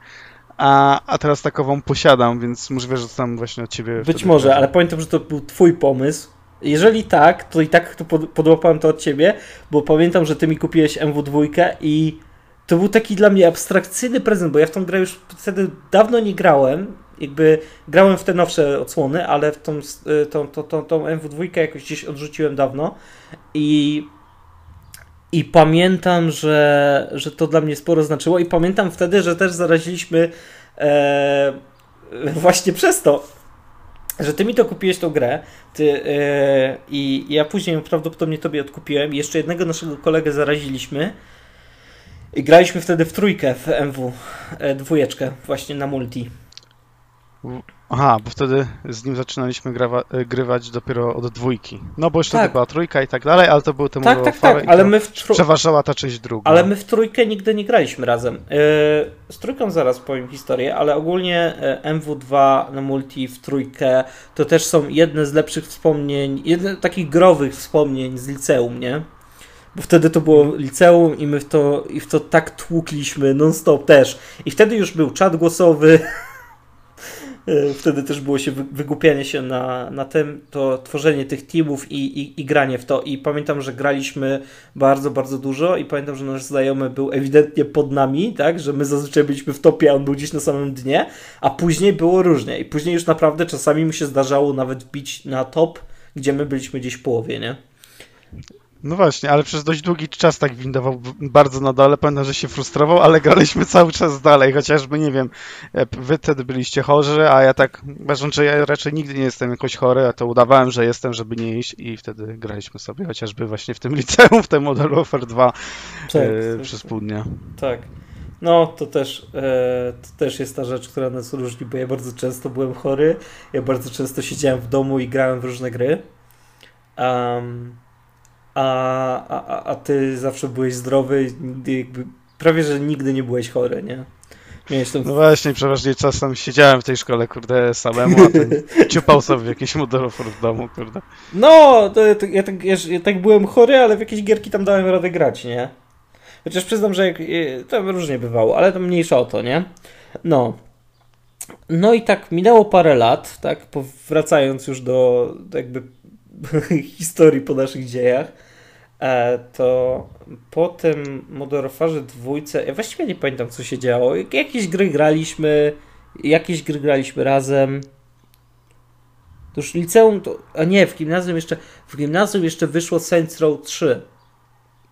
a, a teraz takową posiadam, więc możliwe, że tam właśnie od ciebie. Być może, ale pamiętam, że to był twój pomysł. Jeżeli tak, to i tak to pod, podłapałem to od ciebie, bo pamiętam, że ty mi kupiłeś MW2 i to był taki dla mnie abstrakcyjny prezent, bo ja w tą grę już wtedy dawno nie grałem jakby grałem w te nowsze odsłony, ale w tą, y, tą, tą, tą, tą MW2 jakoś gdzieś odrzuciłem dawno i i pamiętam, że, że to dla mnie sporo znaczyło i pamiętam wtedy, że też zaraziliśmy e, (laughs) właśnie przez to, że ty mi to kupiłeś tą grę ty, e, i ja później prawdopodobnie tobie odkupiłem. Jeszcze jednego naszego kolegę zaraziliśmy i graliśmy wtedy w trójkę w MW, e, dwójeczkę właśnie na multi. Aha, bo wtedy z nim zaczynaliśmy grawa, e, grywać dopiero od dwójki. No bo jeszcze tak. była trójka i tak dalej, ale to był ten tak, tak, tak, ale my w tru... przeważała ta część druga. Ale my w trójkę nigdy nie graliśmy razem. Yy, z trójką zaraz powiem historię, ale ogólnie MW2 na multi w trójkę to też są jedne z lepszych wspomnień, jedne takich growych wspomnień z liceum, nie? Bo wtedy to było liceum i my w to, i w to tak tłukliśmy non-stop też. I wtedy już był czat głosowy. (laughs) E, wtedy też było się wygłupianie się na, na tym, to tworzenie tych teamów i, i, i, granie w to. I pamiętam, że graliśmy bardzo, bardzo dużo i pamiętam, że nasz znajomy był ewidentnie pod nami, tak, że my zazwyczaj byliśmy w topie, a on był gdzieś na samym dnie, a później było różnie. I później już naprawdę czasami mu się zdarzało nawet bić na top, gdzie my byliśmy gdzieś w połowie, nie? No właśnie, ale przez dość długi czas tak windował bardzo na dole. Pamiętam, że się frustrował, ale graliśmy cały czas dalej, chociażby, nie wiem, e, wy wtedy byliście chorzy, a ja tak, uważam, że ja raczej nigdy nie jestem jakoś chory, a to udawałem, że jestem, żeby nie iść i wtedy graliśmy sobie chociażby właśnie w tym liceum, w tym Model Warfare 2 tak, e, tak, przez pół dnia. Tak. No, to też, e, to też jest ta rzecz, która nas różni, bo ja bardzo często byłem chory, ja bardzo często siedziałem w domu i grałem w różne gry. Um, a, a, a ty zawsze byłeś zdrowy, jakby prawie, że nigdy nie byłeś chory, nie? Miałeś tam... No właśnie, przeważnie czasem siedziałem w tej szkole, kurde, samemu, a ty (laughs) ciupał sobie w jakiś modelofor w domu, kurde. No, to, to, ja, tak, ja, ja, tak byłem chory, ale w jakieś gierki tam dałem radę grać, nie? Chociaż przyznam, że jak, to różnie bywało, ale to mniejsza o to, nie? No. No i tak minęło parę lat, tak, wracając już do jakby (laughs) historii po naszych dziejach, e, to po tym Modern Warfare dwójce, ja właściwie nie pamiętam co się działo. Jakieś gry graliśmy, jakieś gry graliśmy razem. To już liceum, to, a nie, w gimnazjum jeszcze, w gimnazjum jeszcze wyszło Saints Row 3.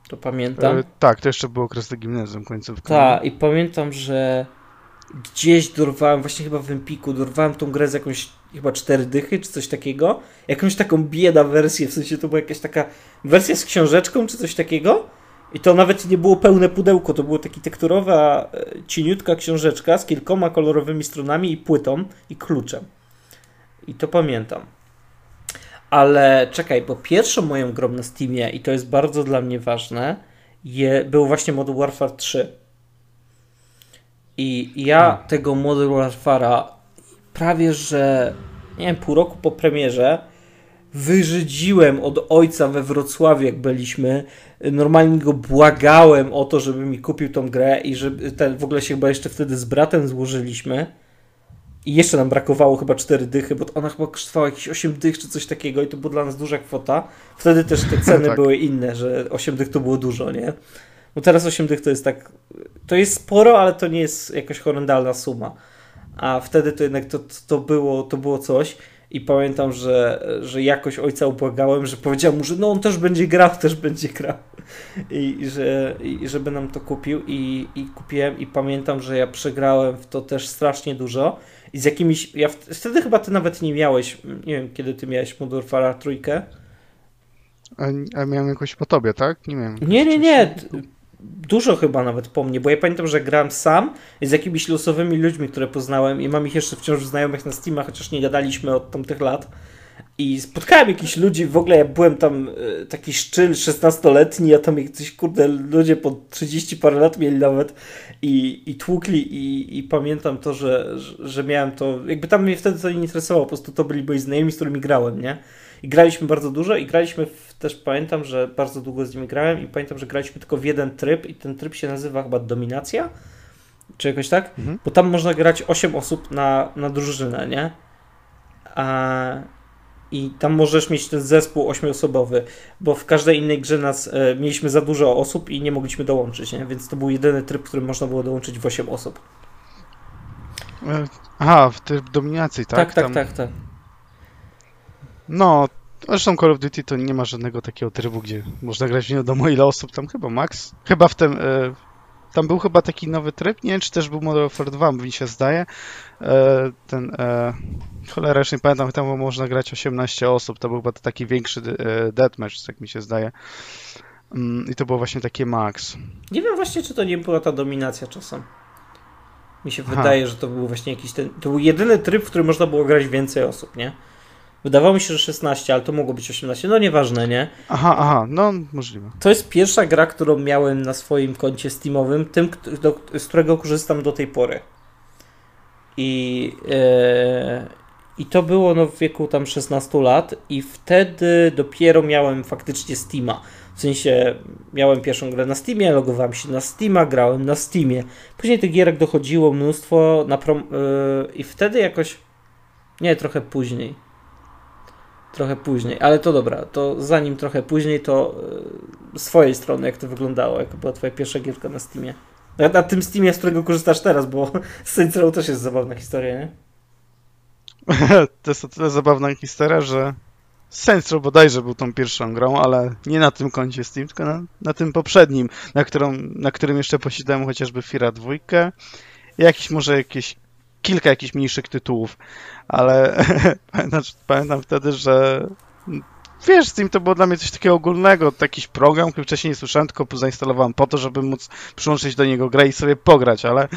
To pamiętam. E, tak, to jeszcze był okres do gimnazjum końcówka. Tak, i pamiętam, że gdzieś dorwałem, właśnie chyba w Empiku, dorwałem tą grę z jakąś chyba cztery dychy, czy coś takiego. Jakąś taką bieda wersję, w sensie to była jakaś taka wersja z książeczką, czy coś takiego. I to nawet nie było pełne pudełko, to było taki tekturowa, e, cieniutka książeczka z kilkoma kolorowymi stronami i płytą i kluczem. I to pamiętam. Ale czekaj, bo pierwszą moją grą na Steamie, i to jest bardzo dla mnie ważne, je, był właśnie Modern Warfare 3. I ja hmm. tego Modern Warfare'a prawie, że nie wiem, pół roku po premierze wyżydziłem od ojca we Wrocławiu, jak byliśmy. Normalnie go błagałem o to, żeby mi kupił tą grę i żeby ten, w ogóle się chyba jeszcze wtedy z bratem złożyliśmy. I jeszcze nam brakowało chyba 4 dychy, bo ona chyba kosztowała jakieś 8 dych czy coś takiego i to była dla nas duża kwota. Wtedy też te ceny (laughs) tak. były inne, że 8 dych to było dużo, nie? Bo teraz 8 dych to jest tak. To jest sporo, ale to nie jest jakaś horrendalna suma. A wtedy to jednak to, to, było, to było coś. I pamiętam, że, że jakoś ojca ubłagałem, że powiedział mu, że no on też będzie grał, też będzie grał. I, i że, i żeby nam to kupił. I, I kupiłem i pamiętam, że ja przegrałem w to też strasznie dużo. I z jakimiś. Ja wtedy chyba ty nawet nie miałeś. Nie wiem, kiedy ty miałeś Modern Warfare trójkę. A, a miałem jakoś po tobie, tak? Nie miałem. Nie, nie, nie dużo chyba nawet po mnie, bo ja pamiętam, że gram sam z jakimiś losowymi ludźmi, które poznałem i mam ich jeszcze wciąż znajomych na Steamach, chociaż nie gadaliśmy od tamtych lat. I spotkałem jakichś ludzi, w ogóle ja byłem tam e, taki szczyl 16-letni, a tam jakiś kurde ludzie po 30 parę lat mieli nawet i, i tłukli i, i pamiętam to, że, że, że miałem to, jakby tam mnie wtedy to nie interesowało, po prostu to byli moi znajomi, z którymi grałem, nie? I graliśmy bardzo dużo i graliśmy w, też pamiętam, że bardzo długo z nimi grałem i pamiętam, że graliśmy tylko w jeden tryb i ten tryb się nazywa chyba Dominacja, czy jakoś tak? Mhm. Bo tam można grać 8 osób na, na drużynę, nie? A, I tam możesz mieć ten zespół ośmioosobowy, bo w każdej innej grze nas e, mieliśmy za dużo osób i nie mogliśmy dołączyć, nie? Więc to był jedyny tryb, w którym można było dołączyć w 8 osób. E, aha, w tryb dominacji, tak? Tak, tak, tam... tak, tak. No, zresztą Call of Duty to nie ma żadnego takiego trybu, gdzie można grać nie wiadomo ile osób, tam chyba max. Chyba w tym, e, tam był chyba taki nowy tryb, nie wiem czy też był Modern Warfare 2, mi się zdaje. E, ten, e, cholera, już nie pamiętam, tam można grać 18 osób, to był chyba taki większy e, deathmatch, tak mi się zdaje. Mm, I to było właśnie takie max. Nie wiem właśnie, czy to nie była ta dominacja czasem. Mi się Aha. wydaje, że to był właśnie jakiś ten. To był jedyny tryb, w którym można było grać więcej osób, nie? Wydawało mi się, że 16, ale to mogło być 18. No nieważne, nie? Aha, aha, no możliwe. To jest pierwsza gra, którą miałem na swoim koncie Steamowym, tym, do, z którego korzystam do tej pory. I, e, I to było no, w wieku tam 16 lat, i wtedy dopiero miałem faktycznie Steama. W sensie miałem pierwszą grę na Steamie, logowałem się na Steama, grałem na Steamie. Później tych gierek dochodziło mnóstwo na prom- yy, i wtedy jakoś nie, trochę później. Trochę później, ale to dobra, to zanim trochę później, to z twojej strony, jak to wyglądało, jak była twoja pierwsza gierka na Steamie. Na, na tym Steamie, z którego korzystasz teraz, bo (laughs) Saints Row też jest zabawna historia, nie? (laughs) to jest o tyle zabawna historia, że Saints Row bodajże był tą pierwszą grą, ale nie na tym koncie Steam, tylko na, na tym poprzednim, na, którą, na którym jeszcze posiadałem chociażby Fira 2 i jakiś może jakieś kilka jakichś mniejszych tytułów, ale (laughs) pamiętam, pamiętam wtedy, że wiesz, Steam to było dla mnie coś takiego ogólnego, jakiś program, który wcześniej nie słyszałem, tylko zainstalowałem po to, żeby móc przyłączyć do niego grę i sobie pograć, ale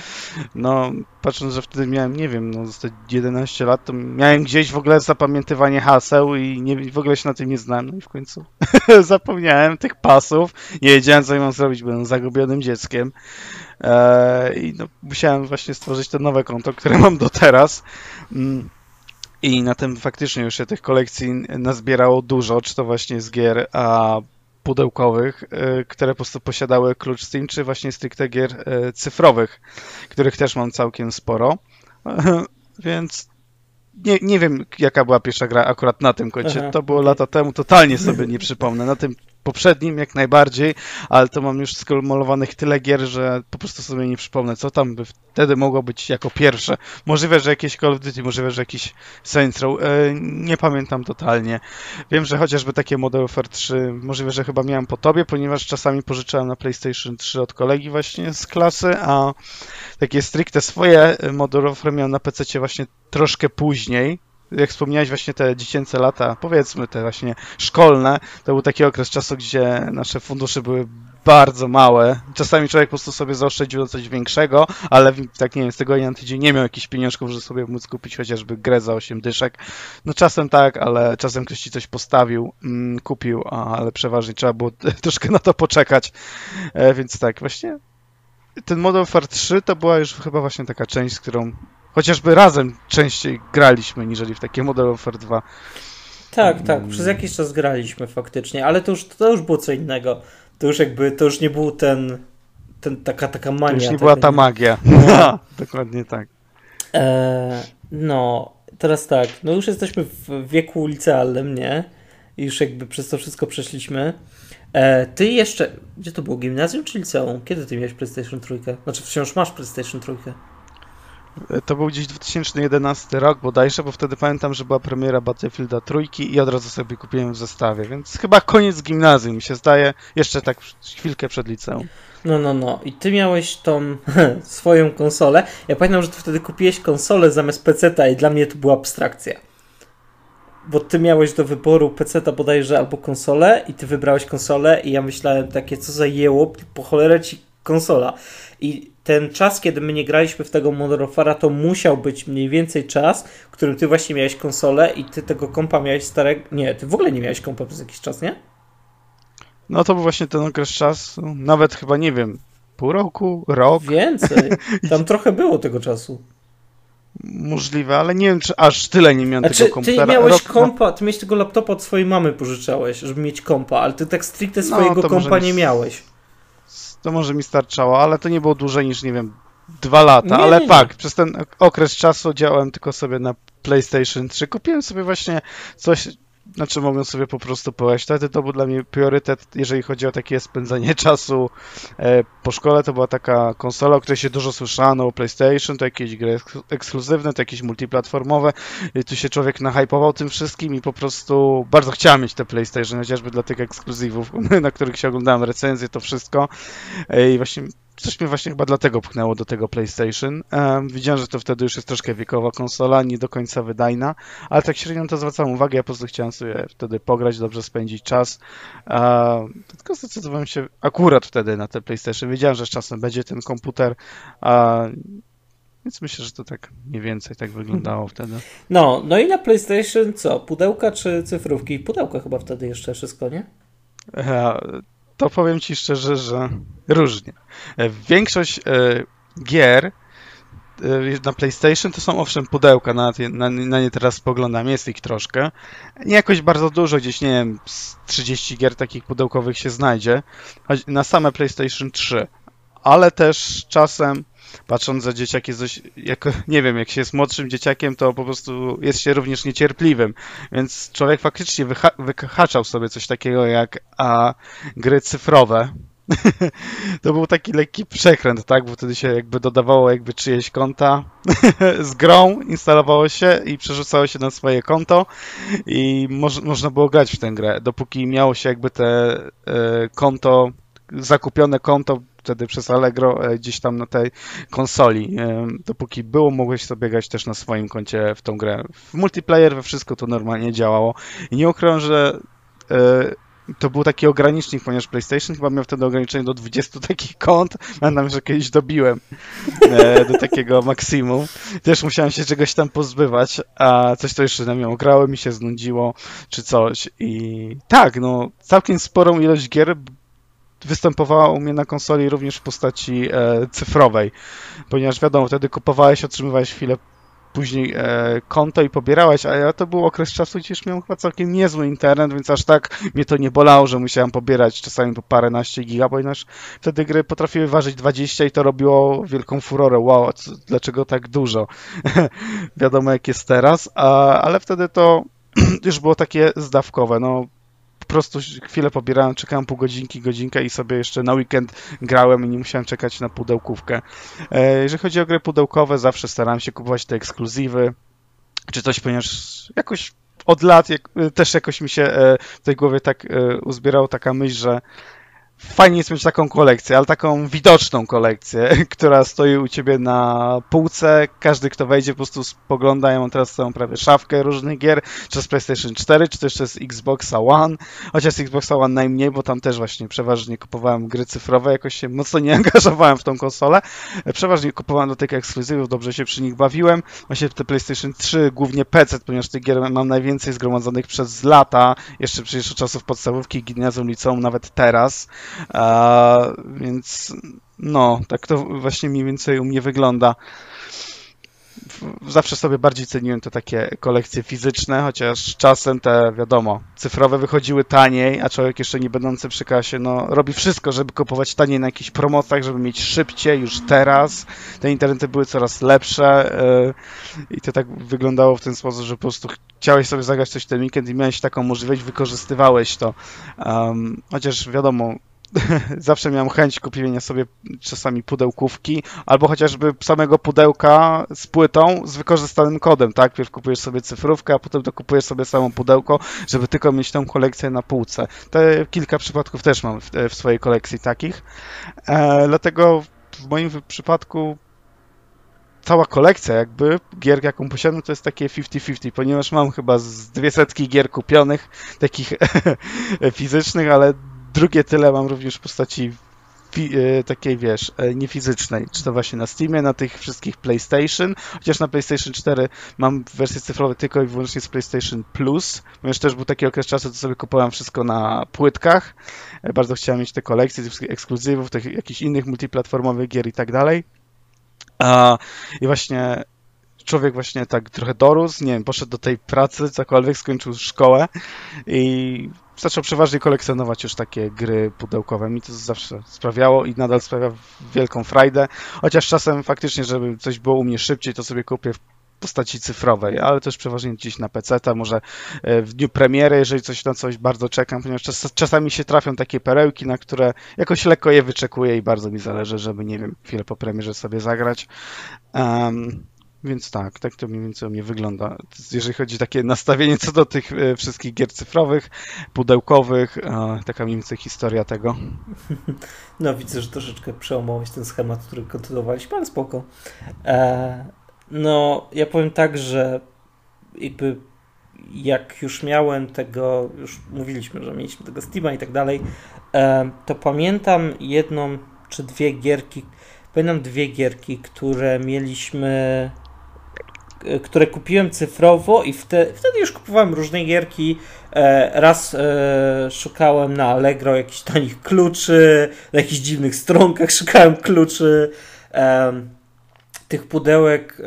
no, patrząc, że wtedy miałem, nie wiem, no, 11 lat, to miałem gdzieś w ogóle zapamiętywanie haseł i nie, w ogóle się na tym nie znałem, no i w końcu (laughs) zapomniałem tych pasów, nie wiedziałem, co mam zrobić, byłem zagubionym dzieckiem eee, i no, musiałem właśnie stworzyć to nowe konto, które mam do teraz. Mm. I na tym faktycznie już się tych kolekcji nazbierało dużo, czy to właśnie z gier a pudełkowych, y, które po prostu posiadały klucz Steam, czy właśnie stricte gier y, cyfrowych, których też mam całkiem sporo. (laughs) Więc nie, nie wiem, jaka była pierwsza gra akurat na tym koncie. Aha, to było okay. lata temu, totalnie sobie nie przypomnę. Na tym poprzednim jak najbardziej, ale to mam już skumalowanych tyle gier, że po prostu sobie nie przypomnę, co tam by wtedy mogło być jako pierwsze. Możliwe, że jakieś Call of Duty, możliwe, że jakiś Saints Row, e, nie pamiętam totalnie. Wiem, że chociażby takie Model Warfare 3, możliwe, że chyba miałem po tobie, ponieważ czasami pożyczałem na PlayStation 3 od kolegi właśnie z klasy, a takie stricte swoje Model Warfare miałem na PC właśnie troszkę później, jak wspomniałeś właśnie te dziecięce lata, powiedzmy te właśnie szkolne, to był taki okres czasu, gdzie nasze fundusze były bardzo małe. Czasami człowiek po prostu sobie zaoszczędził coś większego, ale tak nie wiem, z tego na tydzień nie miał jakichś pieniążków, żeby sobie móc kupić chociażby grę za 8 dyszek. No czasem tak, ale czasem ktoś ci coś postawił, mm, kupił, ale przeważnie trzeba było (laughs) troszkę na to poczekać. E, więc tak, właśnie ten Model Warfare 3 to była już chyba właśnie taka część, z którą Chociażby razem częściej graliśmy, niżeli w takie Model Warfare 2. Tak, tak, przez jakiś czas graliśmy faktycznie, ale to już, to już było co innego. To już jakby, to już nie był ten, ten taka, taka mania. To już nie była ta magia. No. (laughs) Dokładnie tak. E, no, teraz tak, no już jesteśmy w wieku licealnym, nie? I już jakby przez to wszystko przeszliśmy. E, ty jeszcze, gdzie to było, gimnazjum czy liceum? Kiedy ty miałeś PlayStation 3? Znaczy wciąż masz PlayStation 3? To był gdzieś 2011 rok bodajże, bo wtedy pamiętam, że była premiera Battlefielda trójki i od razu sobie kupiłem w zestawie, więc chyba koniec gimnazjum mi się zdaje, jeszcze tak chwilkę przed liceum. No, no, no. I ty miałeś tą (laughs) swoją konsolę. Ja pamiętam, że ty wtedy kupiłeś konsolę zamiast PC-ta i dla mnie to była abstrakcja. Bo ty miałeś do wyboru PC-ta bodajże albo konsolę i ty wybrałeś konsolę i ja myślałem takie, co za jeło, po cholerę ci konsola. I ten czas, kiedy my nie graliśmy w tego Modern Warfare'a, to musiał być mniej więcej czas, w którym ty właśnie miałeś konsolę i ty tego kompa miałeś starego... Nie, ty w ogóle nie miałeś kompa przez jakiś czas, nie? No to był właśnie ten okres czasu, nawet chyba, nie wiem, pół roku, rok. Więcej, (laughs) tam trochę było tego czasu. Możliwe, ale nie wiem, czy aż tyle nie miałem znaczy, tego komputera. Ty miałeś rok... kompa, ty miałeś tego laptopa od swojej mamy pożyczałeś, żeby mieć kompa, ale ty tak stricte no, swojego no, kompa nie miałeś to może mi starczało, ale to nie było dłużej niż, nie wiem, dwa lata, nie, ale nie, nie. fakt, przez ten okres czasu działałem tylko sobie na PlayStation 3. Kupiłem sobie właśnie coś, znaczy mogłem sobie po prostu. Wtedy to był dla mnie priorytet, jeżeli chodzi o takie spędzanie (laughs) czasu e, po szkole. To była taka konsola, o której się dużo słyszano, o PlayStation, to jakieś gry ekskluzywne, to jakieś multiplatformowe. I tu się człowiek nahypował tym wszystkim i po prostu bardzo chciałem mieć te PlayStation, chociażby dla tych ekskluzywów, (laughs) na których się oglądałem recenzje, to wszystko. E, I właśnie Coś mnie właśnie chyba dlatego pchnęło do tego PlayStation. Um, widziałem, że to wtedy już jest troszkę wiekowa konsola, nie do końca wydajna, ale tak średnio to zwracałem uwagę, ja po prostu chciałem sobie wtedy pograć, dobrze spędzić czas. Um, tylko zdecydowałem się akurat wtedy na te PlayStation. Wiedziałem, że z czasem będzie ten komputer. Um, Więc myślę, że to tak mniej więcej tak wyglądało wtedy. No, no i na PlayStation co? Pudełka czy cyfrówki? Pudełka chyba wtedy jeszcze wszystko, nie? To powiem ci szczerze, że różnie. E, większość e, gier e, na PlayStation to są owszem pudełka, na, na, na nie teraz spoglądam, jest ich troszkę. Nie jakoś bardzo dużo, gdzieś nie wiem, 30 gier takich pudełkowych się znajdzie, na same PlayStation 3. Ale też czasem patrząc za dzieciaki, jako, (laughs) nie wiem, jak się jest młodszym dzieciakiem, to po prostu jest się również niecierpliwym, więc człowiek faktycznie wyha wyhaczał sobie coś takiego jak a, gry cyfrowe. (laughs) to był taki lekki przekręt, tak, bo wtedy się jakby dodawało jakby czyjeś konta. (laughs) Z grą, instalowało się i przerzucało się na swoje konto i moż, można było grać w tę grę, dopóki miało się jakby te e, konto, zakupione konto wtedy przez Allegro e, gdzieś tam na tej konsoli. E, dopóki było, mogłeś sobie grać też na swoim koncie w tą grę. W multiplayer we wszystko to normalnie działało. I nie ukrywam, że e, to był taki ogranicznik, ponieważ PlayStation chyba miał wtedy ograniczenie do 20 (laughs) takich kont. Pamiętam, że kiedyś dobiłem do takiego maksimum. Też musiałem się czegoś tam pozbywać, a coś to jeszcze na mnie ograło, mi się znudziło, czy coś. I tak, no, całkiem sporą ilość gier występowała u mnie na konsoli również w postaci e, cyfrowej, ponieważ wiadomo, wtedy kupowałeś, otrzymywałeś chwilę później e, konto i pobierałeś, a ja to był okres czasu, gdzie już miałem chyba całkiem niezły internet, więc aż tak mnie to nie bolało, że musiałem pobierać czasami po paręnaście giga, ponieważ wtedy gry potrafiły ważyć 20 i to robiło wielką furorę. Wow, co, dlaczego tak dużo? (laughs) Wiadomo jak jest teraz, a, ale wtedy to (clears throat) już było takie zdawkowe. No, prostu chwilę pobierałem, czekałem pół godzinki, godzinkę i sobie jeszcze na weekend grałem i nie musiałem czekać na pudełkówkę. E, jeżeli chodzi o gry pudełkowe, zawsze starałem się kupować te ekskluzywy, czy coś, ponieważ jakoś od lat jak, też jakoś mi się e, w tej głowie tak e, uzbierało taka myśl, że fajnie jest mieć taką kolekcję, ale taką widoczną kolekcję, (laughs) która stoi u ciebie na półce. Każdy, kto wejdzie, po prostu spogląda. Ja mam teraz całą prawie szafkę różnych gier, czy z PlayStation 4, czy też z Xboxa One. Chociaż z One najmniej, bo tam też właśnie przeważnie kupowałem gry cyfrowe, jakoś się mocno nie (laughs) angażowałem w tą konsolę. Przeważnie kupowałem do tych ekskluzywów, dobrze się przy nich bawiłem. Właśnie te PlayStation 3, głównie PC, ponieważ tych gier mam najwięcej zgromadzonych przez lata, jeszcze przecież od czasów podstawówki, gimnazjum, liceum, nawet teraz. Więc no, tak to właśnie mniej więcej u mnie wygląda. Zawsze sobie bardziej ceniłem te takie kolekcje fizyczne, chociaż czasem te, wiadomo, cyfrowe wychodziły taniej, a człowiek jeszcze nie będący przy kasie, no, robi wszystko, żeby kupować taniej na jakichś promocjach, żeby mieć szybciej, już teraz. Te internety były coraz lepsze yy, i to tak wyglądało w ten sposób, że po prostu chciałeś sobie zagrać coś ten weekend i miałeś taką możliwość, wykorzystywałeś to. Um, chociaż wiadomo, (laughs) zawsze miałem chęć kupienia sobie czasami pudełkówki, albo chociażby samego pudełka z płytą z wykorzystanym kodem, tak? Pierw kupujesz sobie cyfrówkę, a potem dokupujesz sobie samo pudełko, żeby tylko mieć tą kolekcję na półce. Te kilka przypadków też mam w, w swojej kolekcji takich. E, dlatego w moim przypadku cała kolekcja jakby gier, jaką posiadam, to jest takie 50-50, ponieważ mam chyba z dwie setki gier kupionych, takich (laughs) fizycznych, ale drugie tyle mam również w postaci e, takiej, wiesz, e, niefizycznej, czy to właśnie na Steamie, na tych wszystkich PlayStation, chociaż na PlayStation 4 mam wersję cyfrową tylko i wyłącznie z PlayStation Plus, ponieważ też był taki okres czasu, to sobie kupowałem wszystko na płytkach, e, bardzo chciałem mieć te kolekcje, tych ekskluzywów, tych jakichś innych multiplatformowych gier i tak dalej. I właśnie człowiek właśnie tak trochę dorósł, nie wiem, poszedł do tej pracy, cokolwiek, skończył szkołę i zaczął przeważnie kolekcjonować już takie gry pudełkowe. Mi to zawsze sprawiało i nadal sprawia wielką frajdę, chociaż czasem faktycznie, żeby coś było u mnie szybciej, to sobie kupię w postaci cyfrowej, ale też przeważnie gdzieś na PC, a może e, w dniu premiery, jeżeli coś na coś bardzo czekam, ponieważ czas, czasami się trafią takie perełki, na które jakoś lekko je wyczekuję i bardzo mi zależy, żeby, nie wiem, chwilę po premierze sobie zagrać. Um, więc tak, tak to mniej więcej u mnie wygląda. Jeżeli chodzi o takie nastawienie co do tych e, wszystkich gier cyfrowych, pudełkowych, e, taka mniej więcej historia tego. (laughs) No widzę, że troszeczkę przełamałeś ten schemat, który kontynuowaliśmy, ale spoko. E, no, ja powiem tak, że jakby jak już miałem tego, już mówiliśmy, że mieliśmy tego Steama i tak dalej, to pamiętam jedną czy dwie gierki, pamiętam dwie gierki, które mieliśmy E, które kupiłem cyfrowo i wtedy, wtedy już kupowałem różne gierki. E, raz e, szukałem na Allegro jakichś tanich kluczy, na jakichś dziwnych stronkach szukałem kluczy. Tych pudełek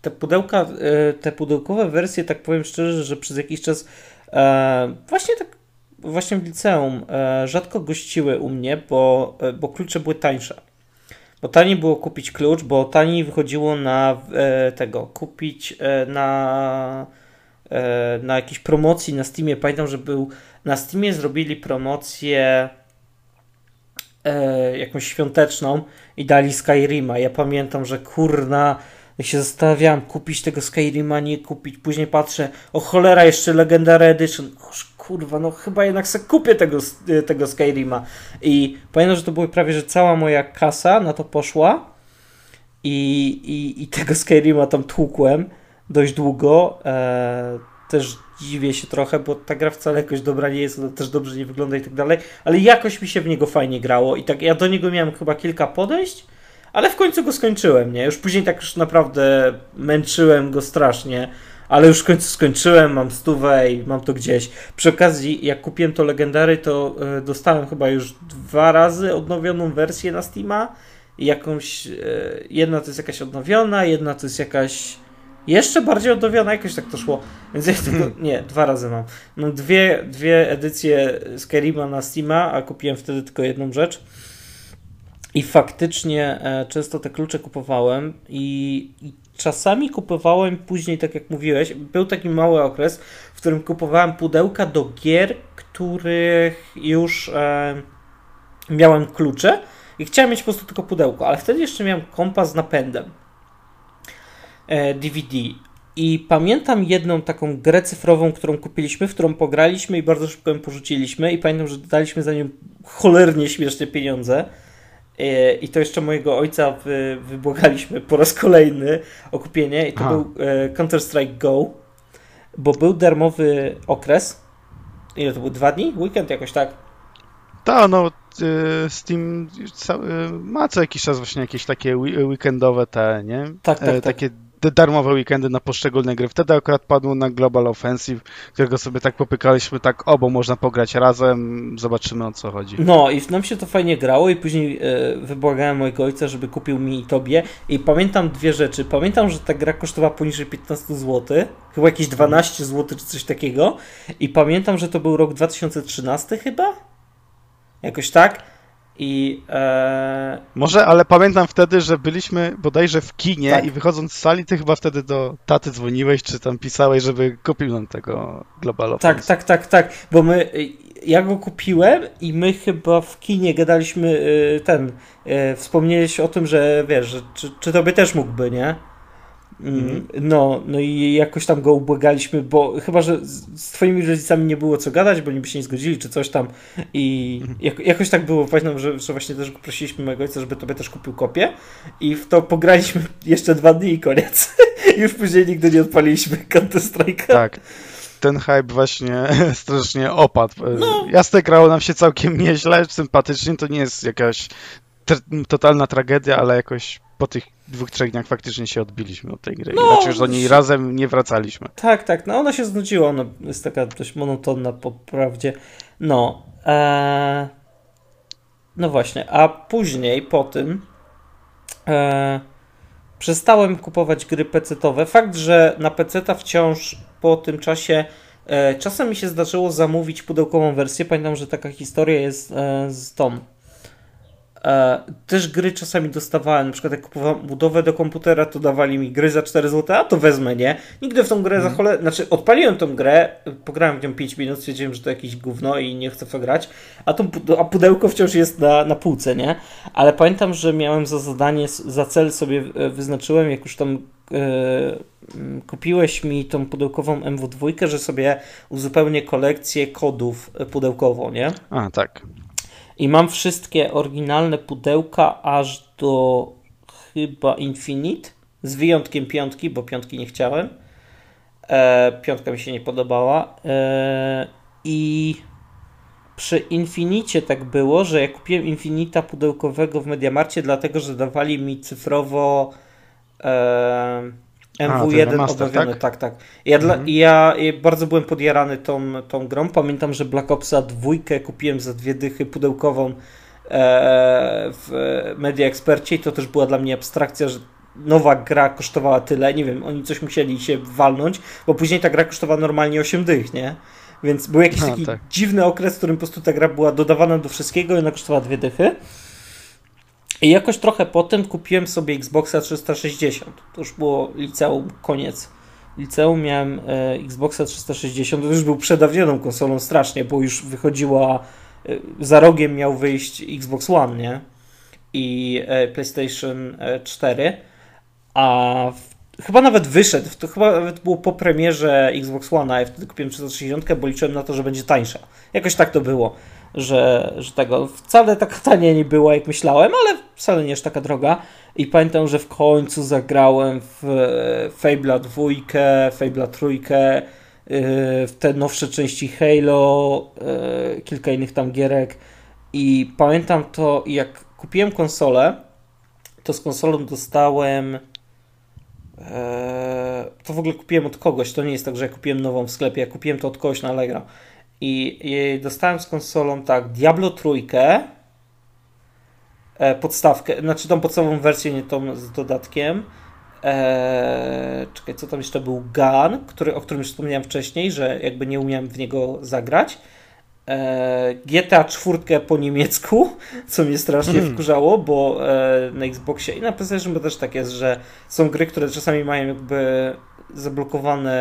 te pudełka, te pudełkowe wersje, tak powiem szczerze, że przez jakiś czas właśnie tak właśnie w liceum rzadko gościły u mnie, bo, bo klucze były tańsze. Bo taniej było kupić klucz, bo taniej wychodziło na e, tego, kupić e, na, e, na jakiejś promocji na Steamie. Pamiętam, że był na Steamie zrobili promocję e, jakąś świąteczną i dali Skyrima. Ja pamiętam, że kurna, jak się zastanawiałem, kupić tego Skyrima, nie kupić. Później patrzę, o cholera, jeszcze Legendary Edition. Kurwa, no chyba jednak sobie kupię tego, y, tego Skyrima. I pamiętam, że to były prawie, że cała moja kasa na to poszła i, i, i tego Skyrima tam tłukłem dość długo. E, też dziwię się trochę, bo ta gra wcale jakoś dobra nie jest, ona też dobrze nie wygląda i tak dalej, ale jakoś mi się w niego fajnie grało i tak ja do niego miałem chyba kilka podejść, ale w końcu go skończyłem, nie? Już później tak już naprawdę męczyłem go strasznie ale już w końcu skończyłem, mam stówę i mam to gdzieś. Przy okazji, jak kupiłem to Legendary, to y, dostałem chyba już dwa razy odnowioną wersję na Steama. Jakąś, y, jedna to jest jakaś odnowiona, jedna to jest jakaś jeszcze bardziej odnowiona, jakoś tak to szło. Więc ja tego, nie, dwa razy mam. Mam dwie, dwie edycje Skyrima na Steama, a kupiłem wtedy tylko jedną rzecz. I faktycznie e, często te klucze kupowałem i, i czasami kupowałem później, tak jak mówiłeś, był taki mały okres, w którym kupowałem pudełka do gier, których już e, miałem klucze i chciałem mieć po prostu tylko pudełko, ale wtedy jeszcze miałem kompas z napędem e, DVD. I pamiętam jedną taką grę cyfrową, którą kupiliśmy, w którą pograliśmy i bardzo szybko ją porzuciliśmy i pamiętam, że daliśmy za nią cholernie śmieszne pieniądze. E, I to jeszcze mojego ojca wy, wybłagaliśmy po raz kolejny o kupienie. I to Aha. był e, Counter-Strike Go, bo był darmowy okres. Ile to był? Dwa dni? Weekend jakoś tak? Tak, no e, Steam ma co jakiś czas właśnie jakieś takie weekendowe te, nie? Tak, tak, tak. Takie te darmowe weekendy na poszczególne gry. Wtedy akurat padło na Global Offensive, którego sobie tak popykaliśmy, tak o, bo można pograć razem, zobaczymy o co chodzi. No i nam się to fajnie grało i później e, wybłagałem mojego ojca, żeby kupił mi i tobie i pamiętam dwie rzeczy. Pamiętam, że ta gra kosztowała poniżej 15 zł, chyba jakieś 12 zł czy coś takiego i pamiętam, że to był rok 2013 chyba? Jakoś tak? I e... Może, ale pamiętam wtedy, że byliśmy bodajże w kinie tak. i wychodząc z sali, ty chyba wtedy do taty dzwoniłeś, czy tam pisałeś, żeby kupił nam tego Global Tak, tak, tak, tak, bo my, ja go kupiłem i my chyba w kinie gadaliśmy y, ten, y, wspomniałeś o tym, że wiesz, czy, czy tobie też mógłby, nie? Mm, no, no i jakoś tam go ubłagaliśmy, bo chyba, że z twoimi rodzicami nie było co gadać, bo oni by się nie zgodzili, czy coś tam i jak, jakoś tak było, pamiętam, że, że właśnie też prosiliśmy mojego ojca, żeby tobie też kupił kopię i w to pograliśmy (laughs) jeszcze dwa dni i koniec. (laughs) Już później nigdy nie odpaliliśmy Counter Strike'a. Tak ten hype właśnie (laughs) strasznie opadł. No. Jasne, grało nam się całkiem nieźle, sympatycznie, to nie jest jakaś totalna tragedia, ale jakoś po tych dwóch, trzech dniach faktycznie się odbiliśmy od tej gry. No, znaczy już do niej razem nie wracaliśmy. Tak, tak. No ona się znudziła. Ona jest taka dość monotonna po prawdzie. No. Ee... No właśnie. A później po tym e... przestałem kupować gry pecetowe. Fakt, że na peceta wciąż po tym czasie e... czasem mi się zdarzyło zamówić pudełkową wersję. Pamiętam, że taka historia jest e... z tą E, też gry czasami dostawałem, na przykład jak kupowałem budowę do komputera, to dawali mi gry za 4 zł, a to wezmę, nie? Nigdy w tą grę mm. za mhm. cholerę, znaczy odpaliłem tą grę, pograłem w nią 5 minut, stwierdziłem, że to jakieś gówno i nie chcę w grać, a, to, a pudełko wciąż jest na, na półce, nie? Ale pamiętam, że miałem za zadanie, za cel sobie e, wyznaczyłem, jak już tam Yy, kupiłeś mi tą pudełkową MW2, że sobie uzupełnię kolekcję kodów pudełkowo, nie? A, tak. I mam wszystkie oryginalne pudełka aż do chyba Infinite, z wyjątkiem piątki, bo piątki nie chciałem. E, piątka mi się nie podobała. E, I przy Infinicie tak było, że ja kupiłem Infinita pudełkowego w Mediamarcie, dlatego że dawali mi cyfrowo e, MW1 A, obawiony. Tak, tak. tak. Ja, mhm. dla, ja, bardzo byłem podjarany tą, tą grą. Pamiętam, że Black Opsa dwójkę kupiłem za dwie dychy pudełkową e, w Media Expercie i to też była dla mnie abstrakcja, że nowa gra kosztowała tyle. Nie wiem, oni coś musieli się walnąć, bo później ta gra kosztowała normalnie 8 dych, nie? Więc był jakiś taki tak. dziwny okres, w którym po prostu ta gra była dodawana do wszystkiego i ona kosztowała dwie dychy. I jakoś trochę potem kupiłem sobie Xboxa 360. To już było liceum, koniec. Liceum miałem e, Xboxa 360. To już był przedawnioną konsolą strasznie, bo już wychodziła. E, za rogiem miał wyjść Xbox One, nie? I e, PlayStation 4. E, A w Chyba nawet wyszedł, to chyba nawet było po premierze Xbox One, a ja wtedy kupiłem 360, bo liczyłem na to, że będzie tańsza. Jakoś tak to było, że, że tego wcale taka tania nie była, jak myślałem, ale wcale nie jest taka droga. I pamiętam, że w końcu zagrałem w Fable'a 2, Fable'a 3, w te nowsze części Halo, y, kilka innych tam gierek. I pamiętam to, jak kupiłem konsolę, to z konsolą dostałem to w ogóle kupiłem od kogoś, to nie jest tak, że ja kupiłem nową w sklepie, ja kupiłem to od kogoś na Allegro. I, i dostałem z konsolą tak Diablo trójkę, e, podstawkę, znaczy tą podstawową wersję, nie tą z dodatkiem. E, czekaj, co tam jeszcze był? Gun, który, o którym już wspomniałem wcześniej, że jakby nie umiałem w niego zagrać. E, GTA 4 po niemiecku, co mnie strasznie hmm. wkurzało, bo e, na Xboxie i na PlayStation też tak jest, że są gry, które czasami mają jakby zablokowany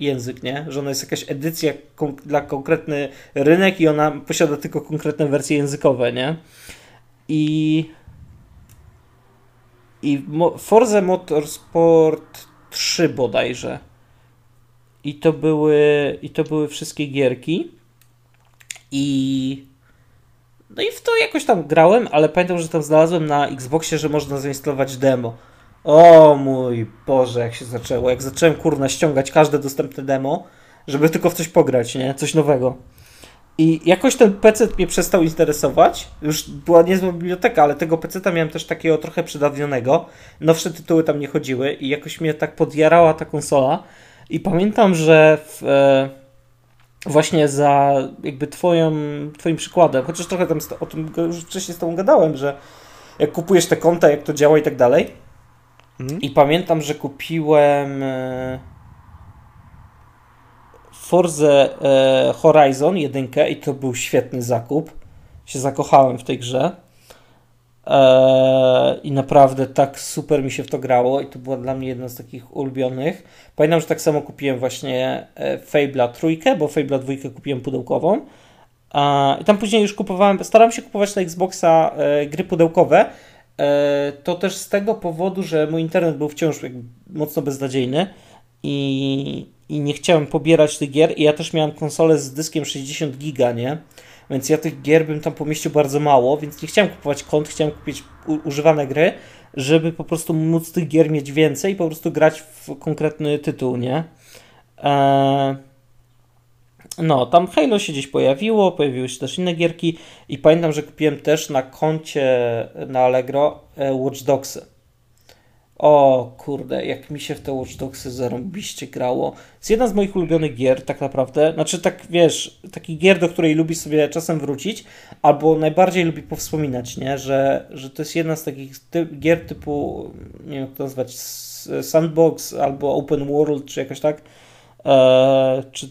język, nie? Że ona jest jakaś edycja kon dla konkretny rynek i ona posiada tylko konkretne wersje językowe, nie? I i Forza Motorsport 3 bodajże. I to były i to były wszystkie gierki. I no i w to jakoś tam grałem, ale pamiętam, że tam znalazłem na Xboxie, że można zainstalować demo. O mój Boże, jak się zaczęło. Jak zacząłem kurna ściągać każde dostępne demo, żeby tylko w coś pograć, nie? Coś nowego. I jakoś ten PC mnie przestał interesować. Już była niezła biblioteka, ale tego PC miałem też takiego trochę przydawnionego. Nowsze tytuły tam nie chodziły i jakoś mnie tak podjarała ta konsola. I pamiętam, że w, e, właśnie za jakby twoją, twoim przykładem, chociaż trochę tam o tym już wcześniej z tobą gadałem, że jak kupujesz te konta, jak to działa i tak dalej. Mhm. I pamiętam, że kupiłem e, Forza e, Horizon 1 i to był świetny zakup. Się zakochałem w tej grze. Eee, I naprawdę tak super mi się w to grało i to była dla mnie jedna z takich ulubionych. Pamiętam, że tak samo kupiłem właśnie e, Fable'a trójkę, bo Fable'a dwójkę kupiłem pudełkową. I tam później już kupowałem, staram się kupować na Xboxa e, gry pudełkowe. E, to też z tego powodu, że mój internet był wciąż mocno beznadziejny i, i nie chciałem pobierać tych gier. I ja też miałem konsolę z dyskiem 60 giga, nie? Więc ja tych gier bym tam pomieścił bardzo mało, więc nie chciałem kupować kont, chciałem kupić używane gry, żeby po prostu móc tych gier mieć więcej i po prostu grać w konkretny tytuł, nie? Eee... No, tam Halo się gdzieś pojawiło, pojawiły się też inne gierki i pamiętam, że kupiłem też na koncie na Allegro e, Watch Dogsy. O kurde, jak mi się w te Watch Dogsy zarąbiście grało. Jest jedna z moich ulubionych gier, tak naprawdę. Znaczy, tak wiesz, taki gier, do której lubi sobie czasem wrócić, albo najbardziej lubi powspominać, nie? Że, że to jest jedna z takich gier typu, nie wiem jak to nazwać, sandbox albo open world, czy jakoś tak. Eee, czy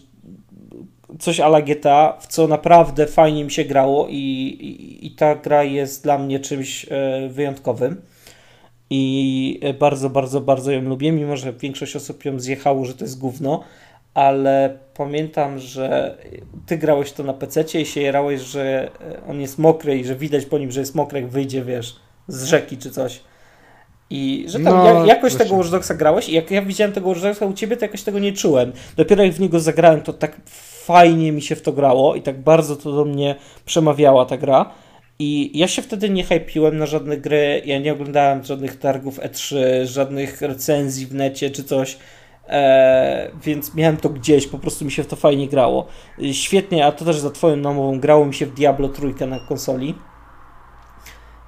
coś ala GTA, w co naprawdę fajnie mi się grało i, i, i ta gra jest dla mnie czymś e, wyjątkowym i bardzo, bardzo, bardzo ją lubię, mimo że większość osób ją zjechało, że to jest gówno, ale pamiętam, że ty grałeś to na PC i się jarałeś, że on jest mokry i że widać po nim, że jest mokry, jak wyjdzie, wiesz, z rzeki czy coś. I że tam no, jakoś właśnie. tego Watch Dogsa grałeś i jak ja widziałem tego Watch Dogsa u ciebie, to jakoś tego nie czułem. Dopiero jak w niego zagrałem, to tak fajnie mi się w to grało i tak bardzo to do mnie przemawiała ta gra. I ja się wtedy nie hypiłem na żadne gry, ja nie oglądałem żadnych targów E3, żadnych recenzji w necie czy coś. E, więc miałem to gdzieś, po prostu mi się w to fajnie grało. Świetnie, a to też za twoją namową grało mi się w Diablo trójkę na konsoli,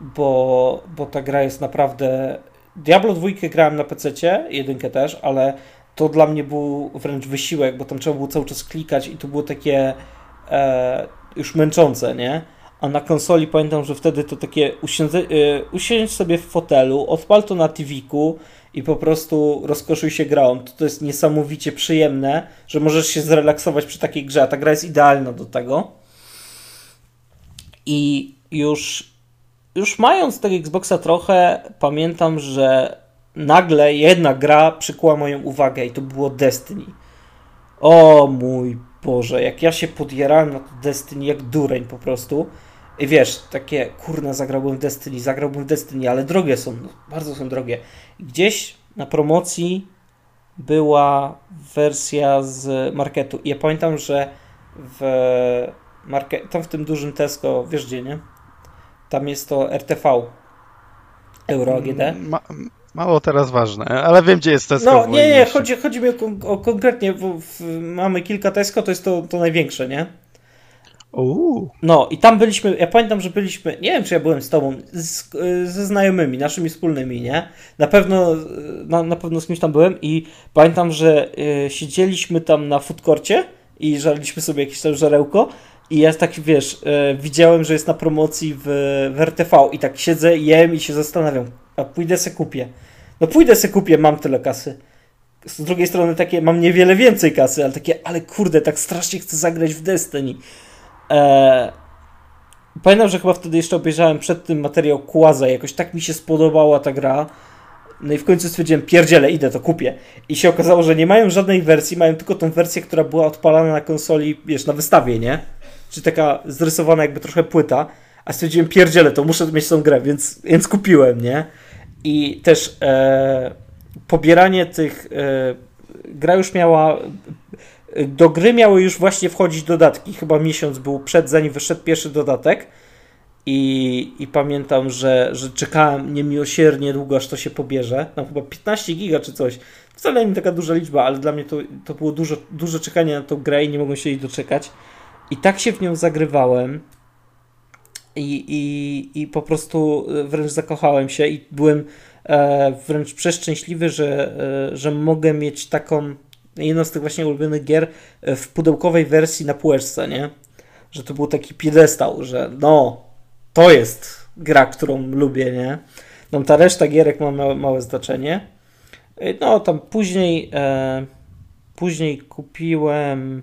bo, bo ta gra jest naprawdę... Diablo 2 grałem na PC, jedynkę też, ale to dla mnie był wręcz wysiłek, bo tam trzeba było cały czas klikać i to było takie e, już męczące, nie? A na konsoli pamiętam, że wtedy to takie usiądze, e, usiąść sobie w fotelu, odpal to na TV-ku i po prostu rozkoszuj się grą. To, to jest niesamowicie przyjemne, że możesz się zrelaksować przy takiej grze, a ta gra jest idealna do tego. I już, już mając tego Xboxa trochę, pamiętam, że nagle jedna gra przykuła moją uwagę i to było Destiny. O mój Boże, jak ja się podjerałem na Destiny jak dureń po prostu. I wiesz, takie, kurna, zagrałbym w Destiny, zagrałbym w Destiny, ale drogie są, bardzo są drogie. Gdzieś na promocji była wersja z marketu. I ja pamiętam, że w market, tam w tym dużym Tesco, wiesz gdzie, nie? Tam jest to RTV. Euro AGD. Ma, mało teraz ważne, ale wiem, gdzie jest Tesco. No, nie, nie, chodzi, chodzi mi o, o konkretnie, bo w, mamy kilka Tesco, to jest to, to największe, nie? Uuu. No i tam byliśmy, ja pamiętam, że byliśmy, nie wiem czy ja byłem z tobą, z, ze znajomymi, naszymi wspólnymi, nie? Na pewno, na, na pewno z kimś tam byłem i pamiętam, że y, siedzieliśmy tam na foodkorcie i żarliśmy sobie jakieś tam żarełko i ja tak, wiesz, y, widziałem, że jest na promocji w, w RTV i tak siedzę, jem i się zastanawiam, a pójdę se kupię. No pójdę se kupię, mam tyle kasy. Z drugiej strony takie, mam niewiele więcej kasy, ale takie, ale kurde, tak strasznie chcę zagrać w Destiny. Eee, pamiętam, że chyba wtedy jeszcze obejrzałem przed tym materiał Kłaza. Jakoś tak mi się spodobała ta gra. No i w końcu stwierdziłem, pierdziele, idę, to kupię. I się okazało, że nie mają żadnej wersji, mają tylko tą wersję, która była odpalana na konsoli, wiesz, na wystawie, nie? Czy taka zrysowana jakby trochę płyta. A stwierdziłem, pierdziele, to muszę mieć tą grę, więc, więc kupiłem, nie? I też e, pobieranie tych... E, gra już miała do gry miały już właśnie wchodzić dodatki. Chyba miesiąc był przed, zanim wyszedł pierwszy dodatek. I, i pamiętam, że, że czekałem niemiłosiernie długo, aż to się pobierze. Chyba 15 giga czy coś. Wcale nie taka duża liczba, ale dla mnie to, to było dużo, dużo czekania na tą grę i nie mogłem się jej doczekać. I tak się w nią zagrywałem. I, i, i po prostu wręcz zakochałem się i byłem e, wręcz przeszczęśliwy, że, e, że mogę mieć taką jedną z tych właśnie ulubionych gier e, w pudełkowej wersji na półeczce, nie? Że to był taki piedestał, że no, to jest gra, którą lubię, nie? No ta reszta gierek ma małe, małe znaczenie. E, no tam później e, później kupiłem